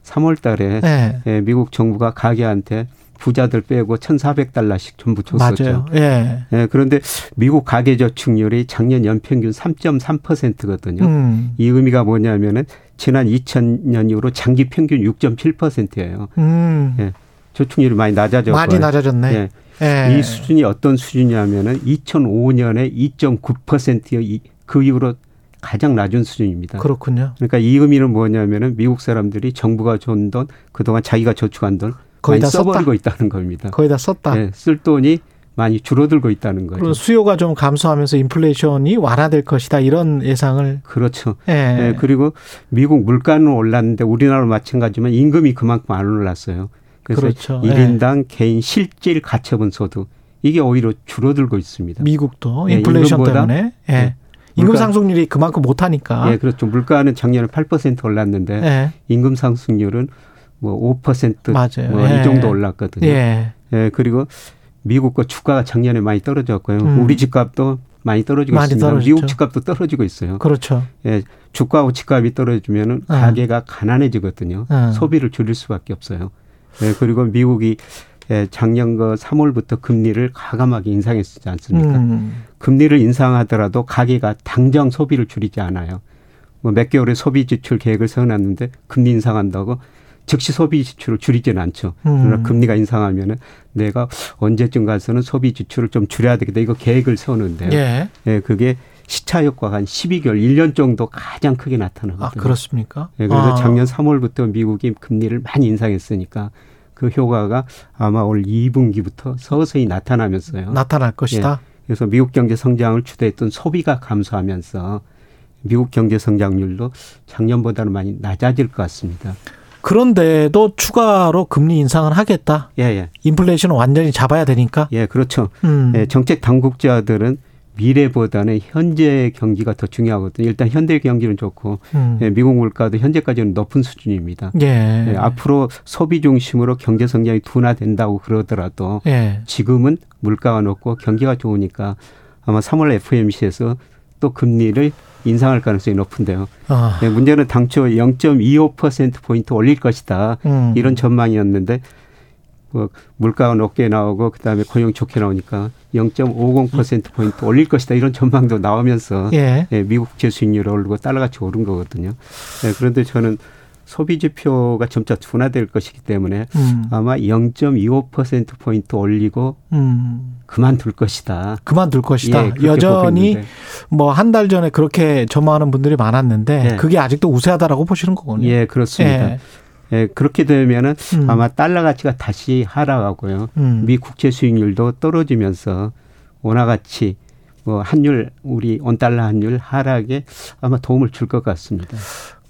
3월 달에 예. 예, 미국 정부가 가게한테 부자들 빼고 1,400달러씩 전부 줬었죠. 맞아요. 예. 예. 그런데 미국 가계 저축률이 작년 연평균 3.3%거든요. 음. 이 의미가 뭐냐면은 지난 2000년 이후로 장기 평균 6.7%예요. 음. 예. 저축률이 많이 낮아졌고 많이 낮아졌네. 예. 예. 이 수준이 어떤 수준이냐면은 2005년에 2.9%의 그 이후로 가장 낮은 수준입니다. 그렇군요. 그러니까 이 의미는 뭐냐면은 미국 사람들이 정부가 준 돈, 그동안 자기가 저축한 돈 거의 다 써버리고 썼다. 있다는 겁니다. 거의 다 썼다. 네, 쓸 돈이 많이 줄어들고 있다는 거죠. 그리고 수요가 좀 감소하면서 인플레이션이 완화될 것이다 이런 예상을 그렇죠. 예. 네, 그리고 미국 물가는 올랐는데 우리나라 마찬가지지만 임금이 그만큼 안 올랐어요. 그래서 그렇죠. 1인당 예. 개인 실질 가처분 소득 이게 오히려 줄어들고 있습니다. 미국도 네, 인플레이션 때문에 예. 네. 임금 상승률이 그만큼 못하니까. 예, 그렇죠. 물가는 작년에 8% 올랐는데 예. 임금 상승률은 뭐5% 맞아요. 뭐이 예. 정도 올랐거든요. 예. 예. 그리고 미국과 주가가 작년에 많이 떨어졌고요. 음. 우리 집값도 많이 떨어지고 많이 있습니다. 떨어졌죠. 미국 집값도 떨어지고 있어요. 그렇죠. 예, 주가하고 집값이 떨어지면은 어. 가게가 가난해지거든요. 어. 소비를 줄일 수밖에 없어요. 예, 그리고 미국이 예, 작년 그 3월부터 금리를 가감하게 인상했지 않습니까? 음. 금리를 인상하더라도 가게가 당장 소비를 줄이지 않아요. 뭐 몇 개월의 소비 지출 계획을 세워놨는데 금리 인상한다고 즉시 소비 지출을 줄이지는 않죠. 그러나 음. 금리가 인상하면은 내가 언제쯤 가서는 소비 지출을 좀 줄여야 되겠다. 이거 계획을 세우는데요. 예. 예 그게 시차 효과가 한 12개월, 1년 정도 가장 크게 나타나거든요. 아, 그렇습니까? 예, 그래서 아. 작년 3월부터 미국이 금리를 많이 인상했으니까 그 효과가 아마 올 2분기부터 서서히 나타나면서요. 나타날 것이다. 예, 그래서 미국 경제 성장을 주도했던 소비가 감소하면서 미국 경제 성장률도 작년보다는 많이 낮아질 것 같습니다. 그런데도 추가로 금리 인상을 하겠다. 예, 예. 인플레이션을 완전히 잡아야 되니까. 예, 그렇죠. 음. 예, 정책 당국자들은 미래보다는 현재 경기가 더 중요하거든요. 일단 현대 경기는 좋고 음. 예, 미국 물가도 현재까지는 높은 수준입니다. 예. 예, 앞으로 소비 중심으로 경제 성장이 둔화된다고 그러더라도 예. 지금은 물가가 높고 경기가 좋으니까 아마 3월 FMC에서 또 금리를 인상할 가능성이 높은데요. 아. 네, 문제는 당초 0.25% 포인트 올릴 것이다 음. 이런 전망이었는데 뭐 물가가 높게 나오고 그다음에 고용 좋게 나오니까 0.50% 포인트 올릴 것이다 이런 전망도 나오면서 예. 네, 미국 재수익률이 오르고 달러같이 오른 거거든요. 네, 그런데 저는 소비 지표가 점차 둔화될 것이기 때문에 음. 아마 0.25% 포인트 올리고 음. 그만둘 것이다. 그만둘 것이다. 예, 여전히 뭐 한 달 전에 그렇게 전망하는 분들이 많았는데 예. 그게 아직도 우세하다라고 보시는 거군요. 예, 그렇습니다. 예. 예, 그렇게 되면은 음. 아마 달러 가치가 다시 하락하고요. 음. 미 국채 수익률도 떨어지면서 원화 가치 뭐 환율 우리 원달러 환율 하락에 아마 도움을 줄 것 같습니다.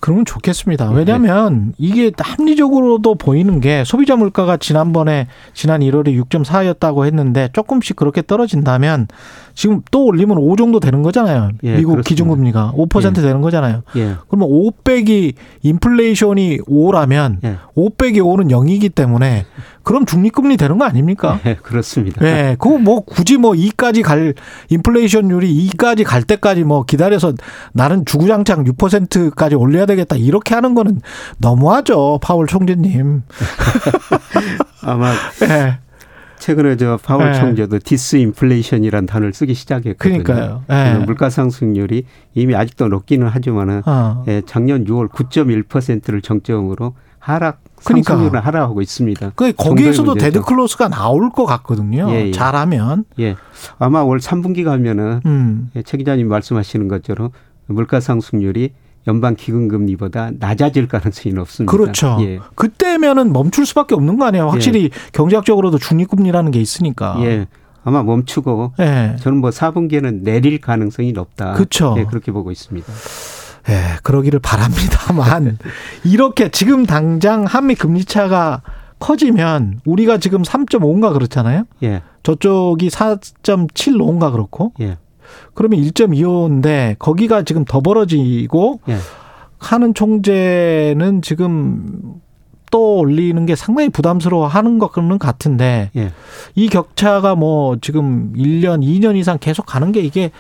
그러면 좋겠습니다. 왜냐하면 이게 합리적으로도 보이는 게 소비자 물가가 지난번에 지난 1월에 6.4였다고 했는데 조금씩 그렇게 떨어진다면 지금 또 올리면 5 정도 되는 거잖아요. 예, 미국 그렇습니다. 기준금리가 5% 예. 되는 거잖아요. 예. 그러면 5 빼기 인플레이션이 5라면 예. 5 빼기 5는 0이기 때문에 그럼 중립금리 되는 거 아닙니까? 네, 그렇습니다. 네, 그거 뭐 굳이 뭐 2까지 갈 인플레이션율이 2까지 갈 때까지 뭐 기다려서 나는 주구장창 6%까지 올려야 되겠다 이렇게 하는 거는 너무하죠, 파월 총재님. 아마 네. 최근에 저 파월 네. 총재도 디스인플레이션이라는 단어를 쓰기 시작했거든요. 그러니까요. 네. 물가 상승률이 이미 아직도 높기는 하지만은 어. 예, 작년 6월 9.1%를 정점으로 하락 그러니까. 상승률을 하락하고 있습니다. 그 거기에서도 dead cross가 나올 것 같거든요. 예, 예. 잘하면. 예. 아마 올 3분기 가면은 음. 예, 최 기자님 말씀하시는 것처럼 물가 상승률이 연방 기금금리보다 낮아질 가능성이 높습니다. 그렇죠. 예. 그때면은 멈출 수밖에 없는 거 아니에요. 확실히 예. 경제학적으로도 중립금리라는 게 있으니까. 예. 아마 멈추고 예. 저는 뭐 4분기에는 내릴 가능성이 높다. 그렇죠. 예, 그렇게 보고 있습니다. 예, 그러기를 바랍니다만 이렇게 지금 당장 한미 금리 차가 커지면 우리가 지금 3.5인가 그렇잖아요. 예. 저쪽이 4.75인가 그렇고. 예. 그러면 1.25인데 거기가 지금 더 벌어지고 예. 하는 총재는 지금 또 올리는 게 상당히 부담스러워 하는 것은 같은데 예. 이 격차가 뭐 지금 1년, 2년 이상 계속 가는 게 이게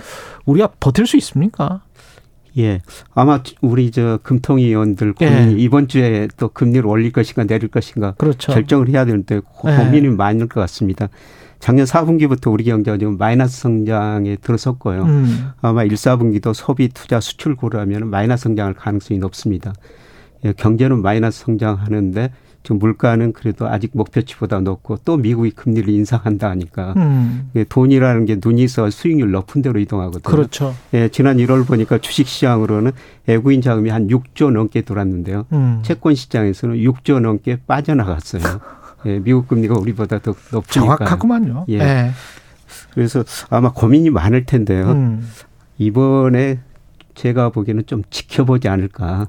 우리가 버틸 수 있습니까? 예. 아마 우리 저 금통위 의원들 고민이 예. 이번 주에 또 금리를 올릴 것인가 내릴 것인가 그렇죠. 결정을 해야 되는데 예. 고민이 예. 많을 것 같습니다. 작년 4분기부터 우리 경제가 지금 마이너스 성장에 들어섰고요. 음. 아마 1, 4분기도 소비, 투자, 수출 고려하면 마이너스 성장할 가능성이 높습니다. 예, 경제는 마이너스 성장하는데 지금 물가는 그래도 아직 목표치보다 높고 또 미국이 금리를 인상한다 하니까 음. 예, 돈이라는 게 눈이 있어 수익률 높은 데로 이동하거든요. 그렇죠. 예, 지난 1월 보니까 주식 시장으로는 외국인 자금이 한 6조 넘게 돌았는데요. 음. 채권 시장에서는 6조 넘게 빠져나갔어요. 예, 미국 금리가 우리보다 더 높으니까. 정확하구만요. 예. 네. 그래서 아마 고민이 많을 텐데요. 음. 이번에 제가 보기에는 좀 지켜보지 않을까.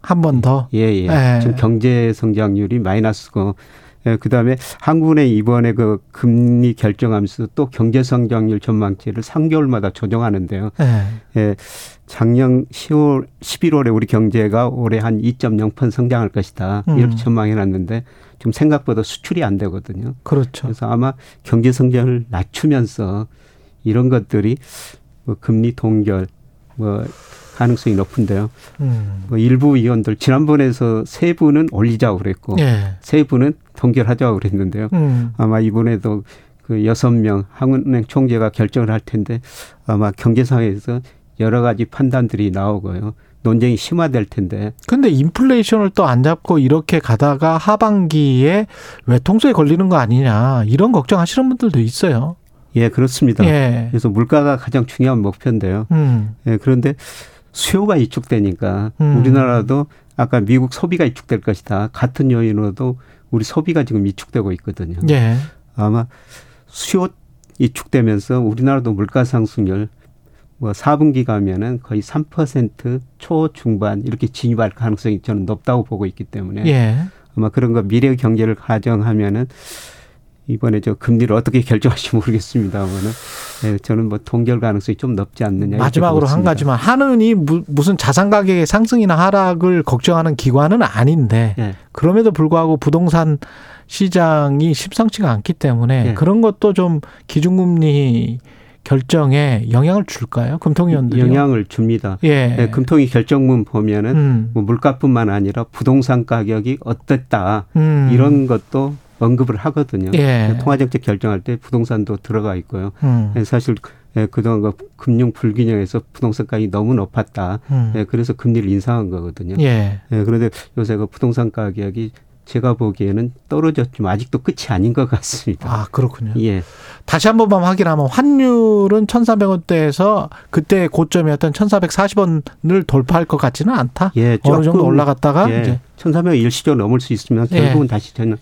한 번 더? 예, 예. 네. 지금 경제 성장률이 마이너스고 예, 그다음에 한국은행 이번에 그 금리 결정하면서 또 경제 성장률 전망치를 3개월마다 조정하는데요. 네. 예, 작년 10월 11월에 우리 경제가 올해 한 2.0% 성장할 것이다. 음. 이렇게 전망해 놨는데 좀 생각보다 수출이 안 되거든요. 그렇죠. 그래서 아마 경제 성장을 낮추면서 이런 것들이 뭐 금리 동결 뭐 가능성이 높은데요. 음. 뭐 일부 위원들 지난번에서 세 분은 올리자고 그랬고 예. 세 분은 동결하자고 그랬는데요. 음. 아마 이번에도 그 여섯 명 한국은행 총재가 결정을 할 텐데 아마 경제상에서 여러 가지 판단들이 나오고요. 논쟁이 심화될 텐데. 근데 인플레이션을 또 안 잡고 이렇게 가다가 하반기에 외통수에 걸리는 거 아니냐 이런 걱정하시는 분들도 있어요. 예, 그렇습니다. 예. 그래서 물가가 가장 중요한 목표인데요. 음. 예, 그런데 수요가 위축되니까 음. 우리나라도 아까 미국 소비가 위축될 것이다. 같은 요인으로도 우리 소비가 지금 위축되고 있거든요. 예. 아마 수요 위축되면서 우리나라도 물가 상승률 뭐 4분기 가면은 거의 3% 초중반 이렇게 진입할 가능성이 저는 높다고 보고 있기 때문에 예. 아마 그런 거 미래 경제를 가정하면은 이번에 저 금리를 어떻게 결정할지 모르겠습니다만은 네, 저는 뭐 동결 가능성이 좀 높지 않느냐. 마지막으로 한 가지만 한은이 무 슨 자산 가격의 상승이나 하락을 걱정하는 기관은 아닌데 네. 그럼에도 불구하고 부동산 시장이 십상치가 않기 때문에 네. 그런 것도 좀 기준금리 결정에 영향을 줄까요? 금통위원들이 영향을 줍니다. 예. 네, 금통위 결정문 보면은 음. 뭐 물가뿐만 아니라 부동산 가격이 어땠다 음. 이런 것도 언급을 하거든요. 예. 통화정책 결정할 때 부동산도 들어가 있고요. 음. 예, 사실 예, 그동안 그 금융 불균형에서 부동산 가격이 너무 높았다. 음. 예, 그래서 금리를 인상한 거거든요. 예. 예, 그런데 요새 그 부동산 가격이 제가 보기에는 떨어졌지만 아직도 끝이 아닌 것 같습니다. 아, 그렇군요. 예. 다시 한 번만 확인하면 환율은 1,400원대에서 그때 고점이었던 1,440원을 돌파할 것 같지는 않다. 예, 어느 정도 올라갔다가 예, 이제 1,400원 일시적으로 넘을 수 있으면 결국은 예. 다시 저는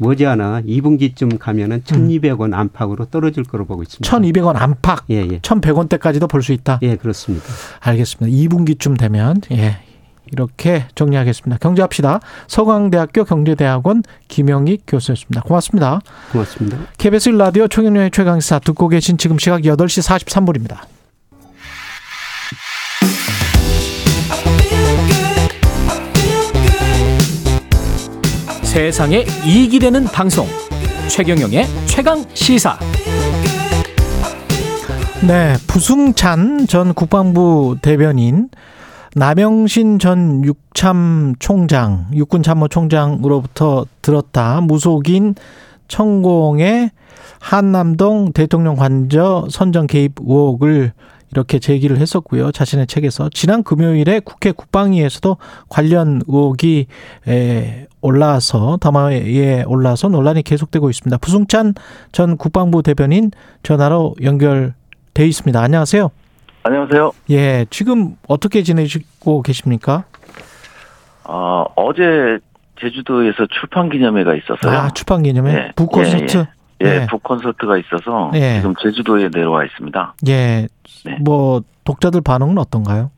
머지않아 2분기쯤 가면은 1,200원 안팎으로 떨어질 거로 보고 있습니다. 1,200원 안팎. 예, 예. 1,100원대까지도 볼 수 있다. 예, 그렇습니다. 알겠습니다. 2분기쯤 되면 예. 이렇게 정리하겠습니다. 경제합시다. 서강대학교 경제대학원 김영익 교수였습니다. 고맙습니다. 고맙습니다. KBS 라디오 총영련의 최강시사 듣고 계신 지금 시각 8시 43분입니다. 세상에 이익이 되는 방송. 최경영의 최강 시사. 네 부승찬 전 국방부 대변인 남영신 전 육참 총장 육군 참모 총장으로부터 들었다. 무속인 천공의 한남동 대통령 관저 선정 개입 의혹을 이렇게 제기를 했었고요. 자신의 책에서 지난 금요일에 국회 국방위에서도 관련 의혹이 올라서 담화에 올라서 논란이 계속되고 있습니다. 부승찬 전 국방부 대변인 전화로 연결돼 있습니다. 안녕하세요. 안녕하세요. 예, 지금 어떻게 지내시고 계십니까? 어, 어제 제주도에서 출판 기념회가 있었어요. 아, 출판 기념회? 네. 북 콘서트? 예, 예. 예, 예. 북 콘서트가 있어서 예. 지금 제주도에 내려와 있습니다. 예. 네. 뭐 독자들 반응은 어떤가요?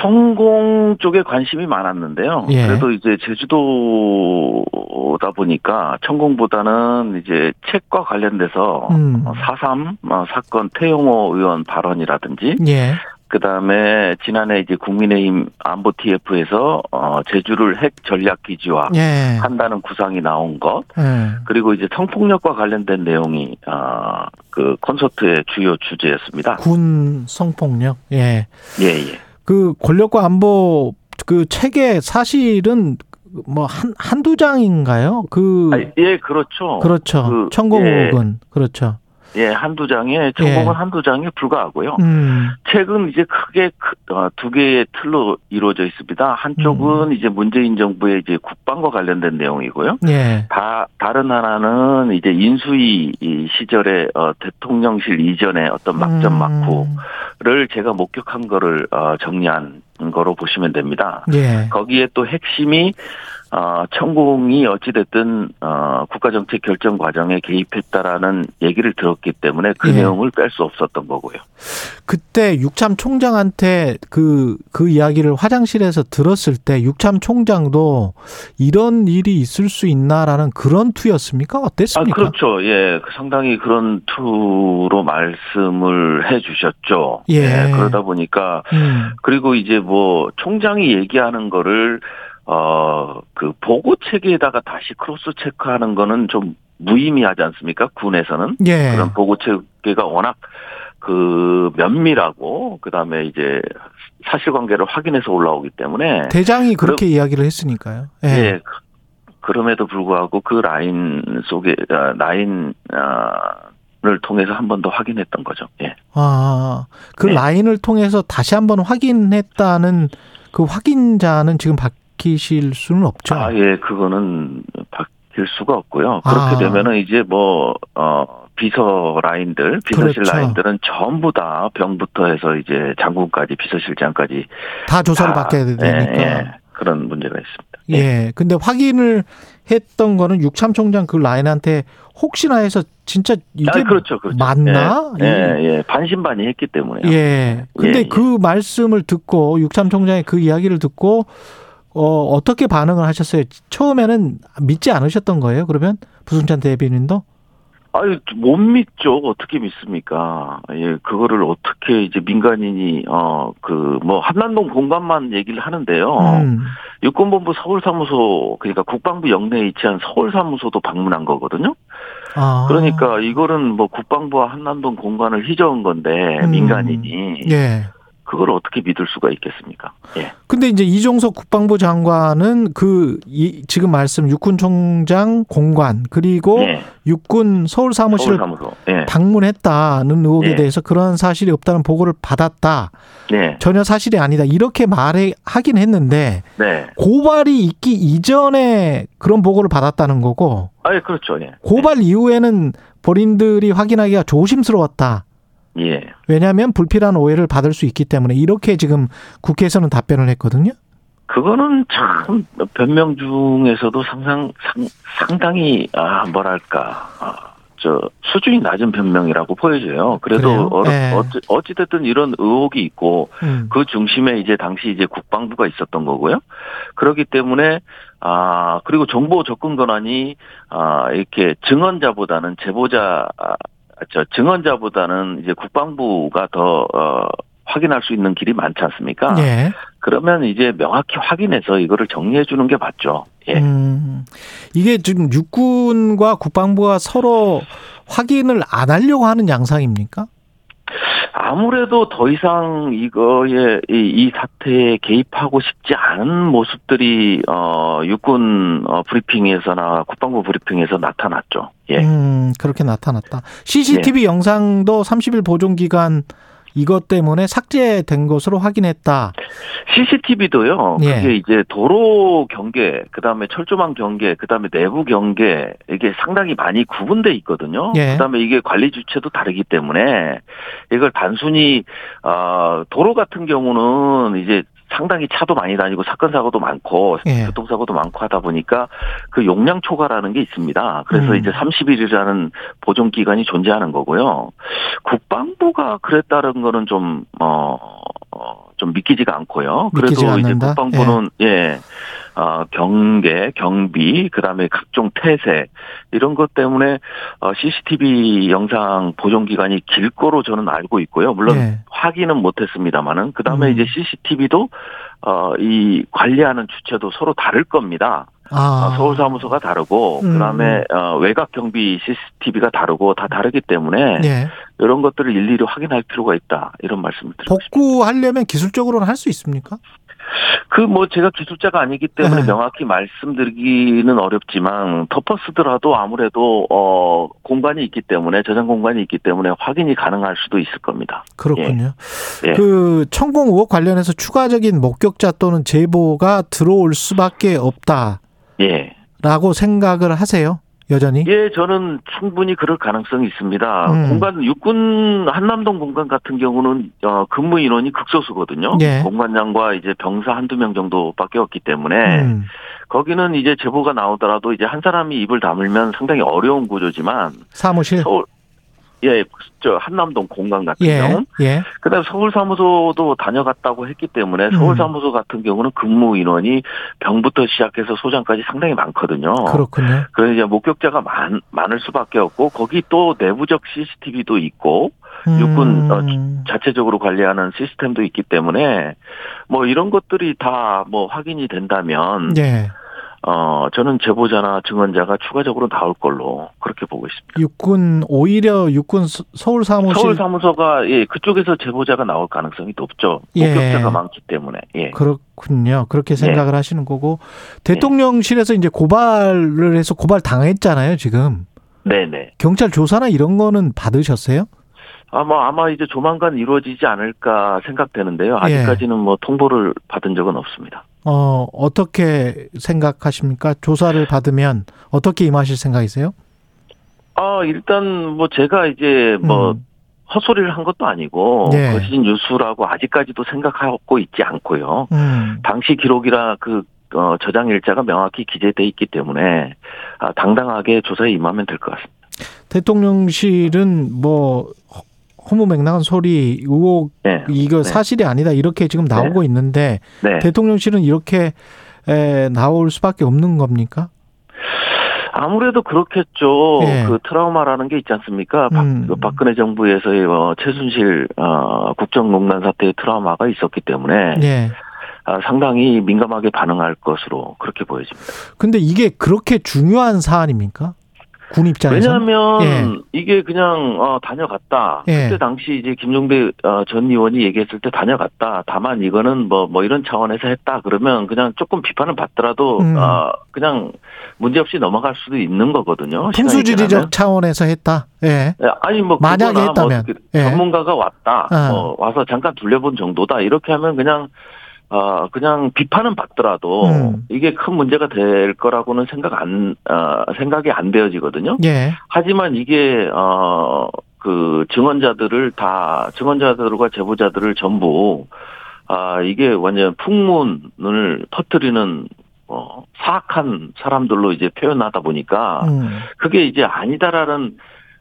천공 쪽에 관심이 많았는데요. 예. 그래도 이제 제주도다 보니까 천공보다는 이제 책과 관련돼서 음. 4.3 어, 어, 사건 태용호 의원 발언이라든지 예. 그다음에 지난해 이제 국민의힘 안보 TF에서 어 제주를 핵 전략 기지화 예. 한다는 구상이 나온 것 예. 그리고 이제 성폭력과 관련된 내용이 어그 콘서트의 주요 주제였습니다. 군 성폭력 예. 예, 예. 그 권력과 안보 그 책에 사실은 뭐 한 한두 장인가요? 그 아, 예, 그렇죠. 그렇죠. 그, 청공옥은 예. 그렇죠. 예, 한두 장에 전공은 예. 한두 장에 불과하고요. 음. 책은 이제 크게 어, 두 개의 틀로 이루어져 있습니다. 한쪽은 음. 이제 문재인 정부의 이제 국방과 관련된 내용이고요. 예. 다 다른 하나는 이제 인수위 시절에 어, 대통령실 이전의 어떤 막전 음. 막후를 제가 목격한 거를 어, 정리한 거로 보시면 됩니다. 예. 거기에 또 핵심이 어, 천공이 어찌됐든, 어, 국가정책 결정 과정에 개입했다라는 얘기를 들었기 때문에 그 예. 내용을 뺄 수 없었던 거고요. 그때 육참 총장한테 그, 그 이야기를 화장실에서 들었을 때 육참 총장도 이런 일이 있을 수 있나라는 그런 투였습니까? 어땠습니까? 아, 그렇죠. 예. 그 상당히 그런 투로 말씀을 해 주셨죠. 예. 예. 그러다 보니까, 음. 그리고 이제 뭐 총장이 얘기하는 거를 어, 그 보고 체계에다가 다시 cross check하는 거는 좀 무의미하지 않습니까? 군에서는. 예. 그런 보고 체계가 워낙 그 면밀하고 그다음에 이제 사실관계를 확인해서 올라오기 때문에 대장이 그렇게 그럼, 이야기를 했으니까요. 예. 예. 그럼에도 불구하고 그 라인 속에 아, 라인 을 통해서 한 번 더 확인했던 거죠. 예. 아, 그 예. 라인을 통해서 다시 한 번 확인했다는 그 확인자는 지금 박 바뀌실 수는 없죠. 아, 예, 그거는 바뀔 수가 없고요. 그렇게 아. 되면은 이제 뭐, 어, 비서 라인들, 비서실 그렇죠. 라인들은 전부 다 병부터 해서 이제 장군까지 비서실장까지 다 조사를 다, 받게 되니까. 예, 예, 그런 문제가 있습니다. 예. 근데 확인을 했던 거는 육참 총장 그 라인한테 혹시나 해서 진짜 이게 아, 그렇죠, 그렇죠. 맞나? 예, 예, 예. 반신반의 했기 때문에. 예. 근데 예, 예. 그 말씀을 듣고 육참 총장의 그 이야기를 듣고 어 어떻게 반응을 하셨어요? 처음에는 믿지 않으셨던 거예요? 그러면 부승찬 대변인도? 아유 못 믿죠. 어떻게 믿습니까? 예, 그거를 어떻게 이제 민간인이 어 그 뭐 한남동 공간만 얘기를 하는데요. 음. 육군본부 서울사무소 그러니까 국방부 영내에 위치한 서울사무소도 방문한 거거든요. 아. 그러니까 이거는 뭐 국방부와 한남동 공간을 휘저은 건데 음. 민간인이 예. 그걸 어떻게 믿을 수가 있겠습니까? 예. 근데 이제 이종석 국방부 장관은 그 이, 지금 말씀 육군 총장 공관 그리고 예. 육군 서울 사무실을 서울 예. 방문했다는 의혹에 예. 대해서 그런 사실이 없다는 보고를 받았다. 네. 전혀 사실이 아니다. 이렇게 말해 하긴 했는데 네. 고발이 있기 이전에 그런 보고를 받았다는 거고. 아, 그렇죠. 예. 고발 이후에는 본인들이 확인하기가 조심스러웠다. 예. 왜냐하면 불필요한 오해를 받을 수 있기 때문에 이렇게 지금 국회에서는 답변을 했거든요. 그거는 참 변명 중에서도 상상 상, 상당히 아 뭐랄까 아, 저 수준이 낮은 변명이라고 보여져요. 그래도 어, 네. 어찌, 어찌 됐든 이런 의혹이 있고 음. 그 중심에 이제 당시 이제 국방부가 있었던 거고요. 그렇기 때문에 아 그리고 정보 접근 권한이 아 이렇게 증언자보다는 제보자 저 증언자보다는 이제 국방부가 더 어, 확인할 수 있는 길이 많지 않습니까? 예. 그러면 이제 명확히 확인해서 이거를 정리해 주는 게 맞죠. 예. 음, 이게 지금 육군과 국방부가 서로 확인을 안 하려고 하는 양상입니까? 아무래도 더 이상 이거에 이, 이 사태에 개입하고 싶지 않은 모습들이 어 육군 어 브리핑에서나 국방부 브리핑에서 나타났죠. 예. 음, 그렇게 나타났다. CCTV 예. 영상도 30일 보존 기간 이것 때문에 삭제된 것으로 확인했다. CCTV도요. 예. 그게 이제 도로 경계, 그다음에 철조망 경계, 그다음에 내부 경계 이게 상당히 많이 구분돼 있거든요. 예. 그다음에 이게 관리 주체도 다르기 때문에 이걸 단순히 어 도로 같은 경우는 이제 상당히 차도 많이 다니고 사건 사고도 많고 예. 교통 사고도 많고 하다 보니까 그 용량 초과라는 게 있습니다. 그래서 음. 이제 30일이라는 보존 기간이 존재하는 거고요. 국방부가 그랬다는 거는 좀 어, 어, 좀 믿기지가 않고요. 그래도 이제 않는다? 국방부는 예. 예. 어, 경계, 경비, 그 다음에 각종 태세, 이런 것 때문에, 어, CCTV 영상 보존 기간이 길 거로 저는 알고 있고요. 물론 네. 확인은 못 했습니다만은, 그 다음에 음. 이제 CCTV도, 어, 이 관리하는 주체도 서로 다를 겁니다. 아. 어, 서울 사무소가 다르고 음. 그다음에 어, 외곽 경비 CCTV가 다르고 다 다르기 때문에 네. 이런 것들을 일일이 확인할 필요가 있다 이런 말씀을 드리고 복구하려면 기술적으로는 할 수 있습니까? 그 뭐 제가 기술자가 아니기 때문에 네. 명확히 말씀드리기는 어렵지만 덮어쓰더라도 아무래도 어 공간이 있기 때문에 저장 공간이 있기 때문에 확인이 가능할 수도 있을 겁니다. 그렇군요. 예. 그 천공 의혹 관련해서 추가적인 목격자 또는 제보가 들어올 수밖에 없다. 예. 라고 생각을 하세요? 여전히? 예, 저는 충분히 그럴 가능성이 있습니다. 음. 공간 육군 한남동 공간 같은 경우는 어, 근무 인원이 극소수거든요. 예. 공관장과 이제 병사 한두 명 정도밖에 없기 때문에 음. 거기는 이제 제보가 나오더라도 이제 한 사람이 입을 다물면 상당히 어려운 구조지만 사무실 서울 예, 저 한남동 공간 같은 예, 경우. 예. 그다음 서울 사무소도 다녀갔다고 했기 때문에 서울 음. 사무소 같은 경우는 근무 인원이 병부터 시작해서 소장까지 상당히 많거든요. 그렇군요. 그래서 이제 목격자가 많 많을 수밖에 없고 거기 또 내부적 CCTV도 있고 음. 육군 어, 자체적으로 관리하는 시스템도 있기 때문에 뭐 이런 것들이 다 뭐 확인이 된다면 예. 어, 저는 제보자나 증언자가 추가적으로 나올 걸로 그렇게 보고 있습니다. 육군, 오히려 육군 서울 사무실. 서울 사무소가, 예, 그쪽에서 제보자가 나올 가능성이 높죠. 예. 목격자가 많기 때문에, 예. 그렇군요. 그렇게 생각을 예. 하시는 거고. 대통령실에서 이제 고발을 해서 고발 당했잖아요, 지금. 네네. 경찰 조사나 이런 거는 받으셨어요? 아마 아마 이제 조만간 이루어지지 않을까 생각되는데요. 예. 아직까지는 뭐 통보를 받은 적은 없습니다. 어, 어떻게 생각하십니까? 조사를 받으면 어떻게 임하실 생각이세요? 아, 일단 뭐 제가 이제 뭐 음. 헛소리를 한 것도 아니고 네. 거짓 뉴스라고 아직까지도 생각하고 있지 않고요. 음. 당시 기록이라 그 어, 저장 일자가 명확히 기재돼 있기 때문에 아, 당당하게 조사에 임하면 될 것 같습니다. 대통령실은 뭐 허무 맹랑한 소리 의혹 네. 이거 네. 사실이 아니다 이렇게 지금 나오고 네. 있는데 네. 대통령실은 이렇게 에, 나올 수밖에 없는 겁니까? 아무래도 그렇겠죠. 예. 그 트라우마라는 게 있지 않습니까? 음. 박, 박근혜 정부에서의 어, 최순실 어, 국정농단 사태의 트라우마가 있었기 때문에 예. 아, 상당히 민감하게 반응할 것으로 그렇게 보여집니다. 근데 이게 그렇게 중요한 사안입니까? 군 입장에서 왜냐하면 예. 이게 그냥 어, 다녀갔다. 예. 그때 당시 이제 김종대 어, 전 의원이 얘기했을 때 다녀갔다. 다만 이거는 뭐뭐 뭐 이런 차원에서 했다. 그러면 그냥 조금 비판을 받더라도 음. 어, 그냥 문제 없이 넘어갈 수도 있는 거거든요. 풍수지리적 차원에서 했다. 예. 예 아니 뭐 만약에 했다면 뭐 전문가가 왔다. 어. 뭐 와서 잠깐 둘려본 정도다. 이렇게 하면 그냥 어, 그냥 비판은 받더라도 음. 이게 큰 문제가 될 거라고는 생각 안, 어, 생각이 안 되어지거든요. 예. 하지만 이게, 어, 그 증언자들을 다, 증언자들과 제보자들을 전부, 아, 이게 완전 풍문을 터뜨리는 어, 사악한 사람들로 이제 표현하다 보니까 음. 그게 이제 아니다라는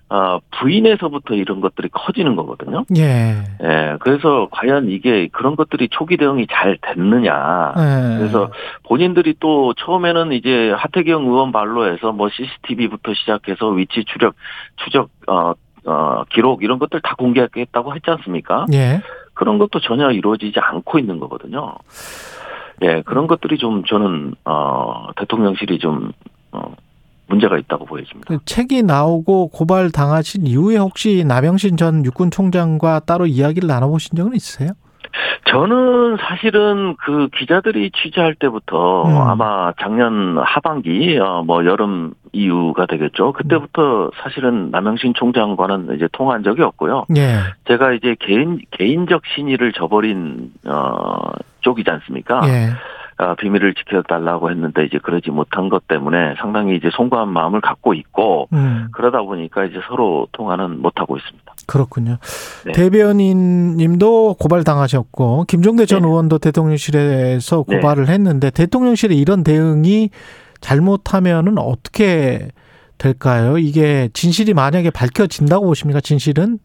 어, 부인에서부터 이런 것들이 커지는 거거든요. 예. 예. 그래서 과연 이게 그런 것들이 초기 대응이 잘 됐느냐. 예. 그래서 본인들이 또 처음에는 이제 하태경 의원 발로 해서 뭐 CCTV부터 시작해서 위치 추적, 추적, 어, 어, 기록 이런 것들 다 공개하겠다고 했지 않습니까? 예. 그런 것도 전혀 이루어지지 않고 있는 거거든요. 예, 그런 것들이 좀 저는, 어, 대통령실이 좀, 어, 문제가 있다고 보여집니다. 그 책이 나오고 고발 당하신 이후에 혹시 남영신 전 육군 총장과 따로 이야기를 나눠보신 적은 있으세요? 저는 사실은 그 기자들이 취재할 때부터 음. 아마 작년 하반기 어, 뭐 여름 이후가 되겠죠. 그때부터 사실은 남영신 총장과는 이제 통한 적이 없고요. 예. 제가 이제 개인 개인적 신의를 저버린 어 쪽이지 않습니까? 예. 아, 비밀을 지켜달라고 했는데 이제 그러지 못한 것 때문에 상당히 이제 송구한 마음을 갖고 있고 음. 그러다 보니까 이제 서로 통화는 못 하고 있습니다. 그렇군요. 네. 대변인님도 고발 당하셨고 김종대 전 네. 의원도 대통령실에서 네. 고발을 네. 했는데 대통령실의 이런 대응이 잘못하면은 어떻게 될까요? 이게 진실이 만약에 밝혀진다고 보십니까? 진실은?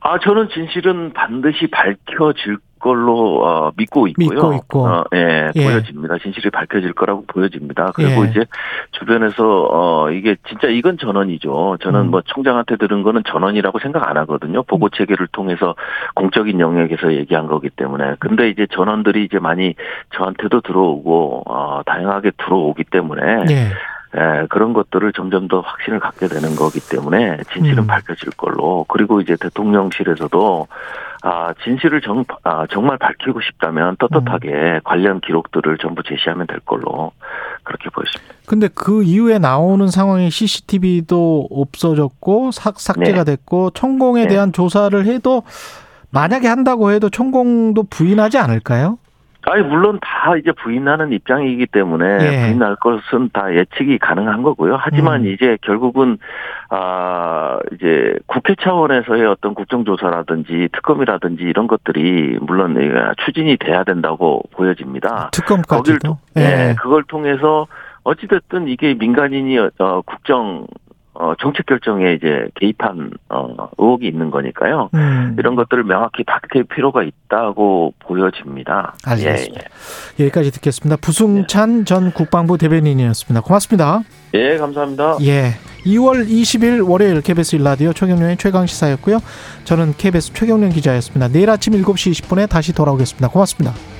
아 저는 진실은 반드시 밝혀질 걸로 어, 믿고 있고요. 믿고 있고. 어, 예, 예, 보여집니다. 진실이 밝혀질 거라고 보여집니다. 그리고 예. 이제 주변에서 어 이게 진짜 이건 전원이죠. 저는 음. 뭐 총장한테 들은 거는 전원이라고 생각 안 하거든요. 보고 체계를 통해서 공적인 영역에서 얘기한 거기 때문에. 근데 이제 전원들이 이제 많이 저한테도 들어오고 어 다양하게 들어오기 때문에 예. 예, 그런 것들을 점점 더 확신을 갖게 되는 거기 때문에 진실은 음. 밝혀질 걸로 그리고 이제 대통령실에서도 아, 진실을 정, 아, 정말 밝히고 싶다면 떳떳하게 음. 관련 기록들을 전부 제시하면 될 걸로 그렇게 보여집니다. 근데 그 이후에 나오는 상황에 CCTV도 없어졌고 삭, 삭제가 네. 됐고 천공에 네. 대한 조사를 해도 만약에 한다고 해도 천공도 부인하지 않을까요? 아니 물론 다 이제 부인하는 입장이기 때문에 예. 부인할 것은 다 예측이 가능한 거고요. 하지만 음. 이제 결국은 아 이제 국회 차원에서의 어떤 국정조사라든지 특검이라든지 이런 것들이 물론 추진이 돼야 된다고 보여집니다. 특검까지도. 예. 네, 그걸 통해서 어찌됐든 이게 민간인이 어, 국정 어, 정책 결정에 이제 개입한 어, 의혹이 있는 거니까요. 음. 이런 것들을 명확히 밝힐 필요가 있다고 보여집니다. 알겠습니다. 예, 예. 여기까지 듣겠습니다. 부승찬 네. 전 국방부 대변인이었습니다. 고맙습니다. 예, 감사합니다. 예. 2월 20일 월요일 KBS 일라디오 최경련의 최강 시사였고요. 저는 KBS 최경련 기자였습니다. 내일 아침 7시 20분에 다시 돌아오겠습니다. 고맙습니다.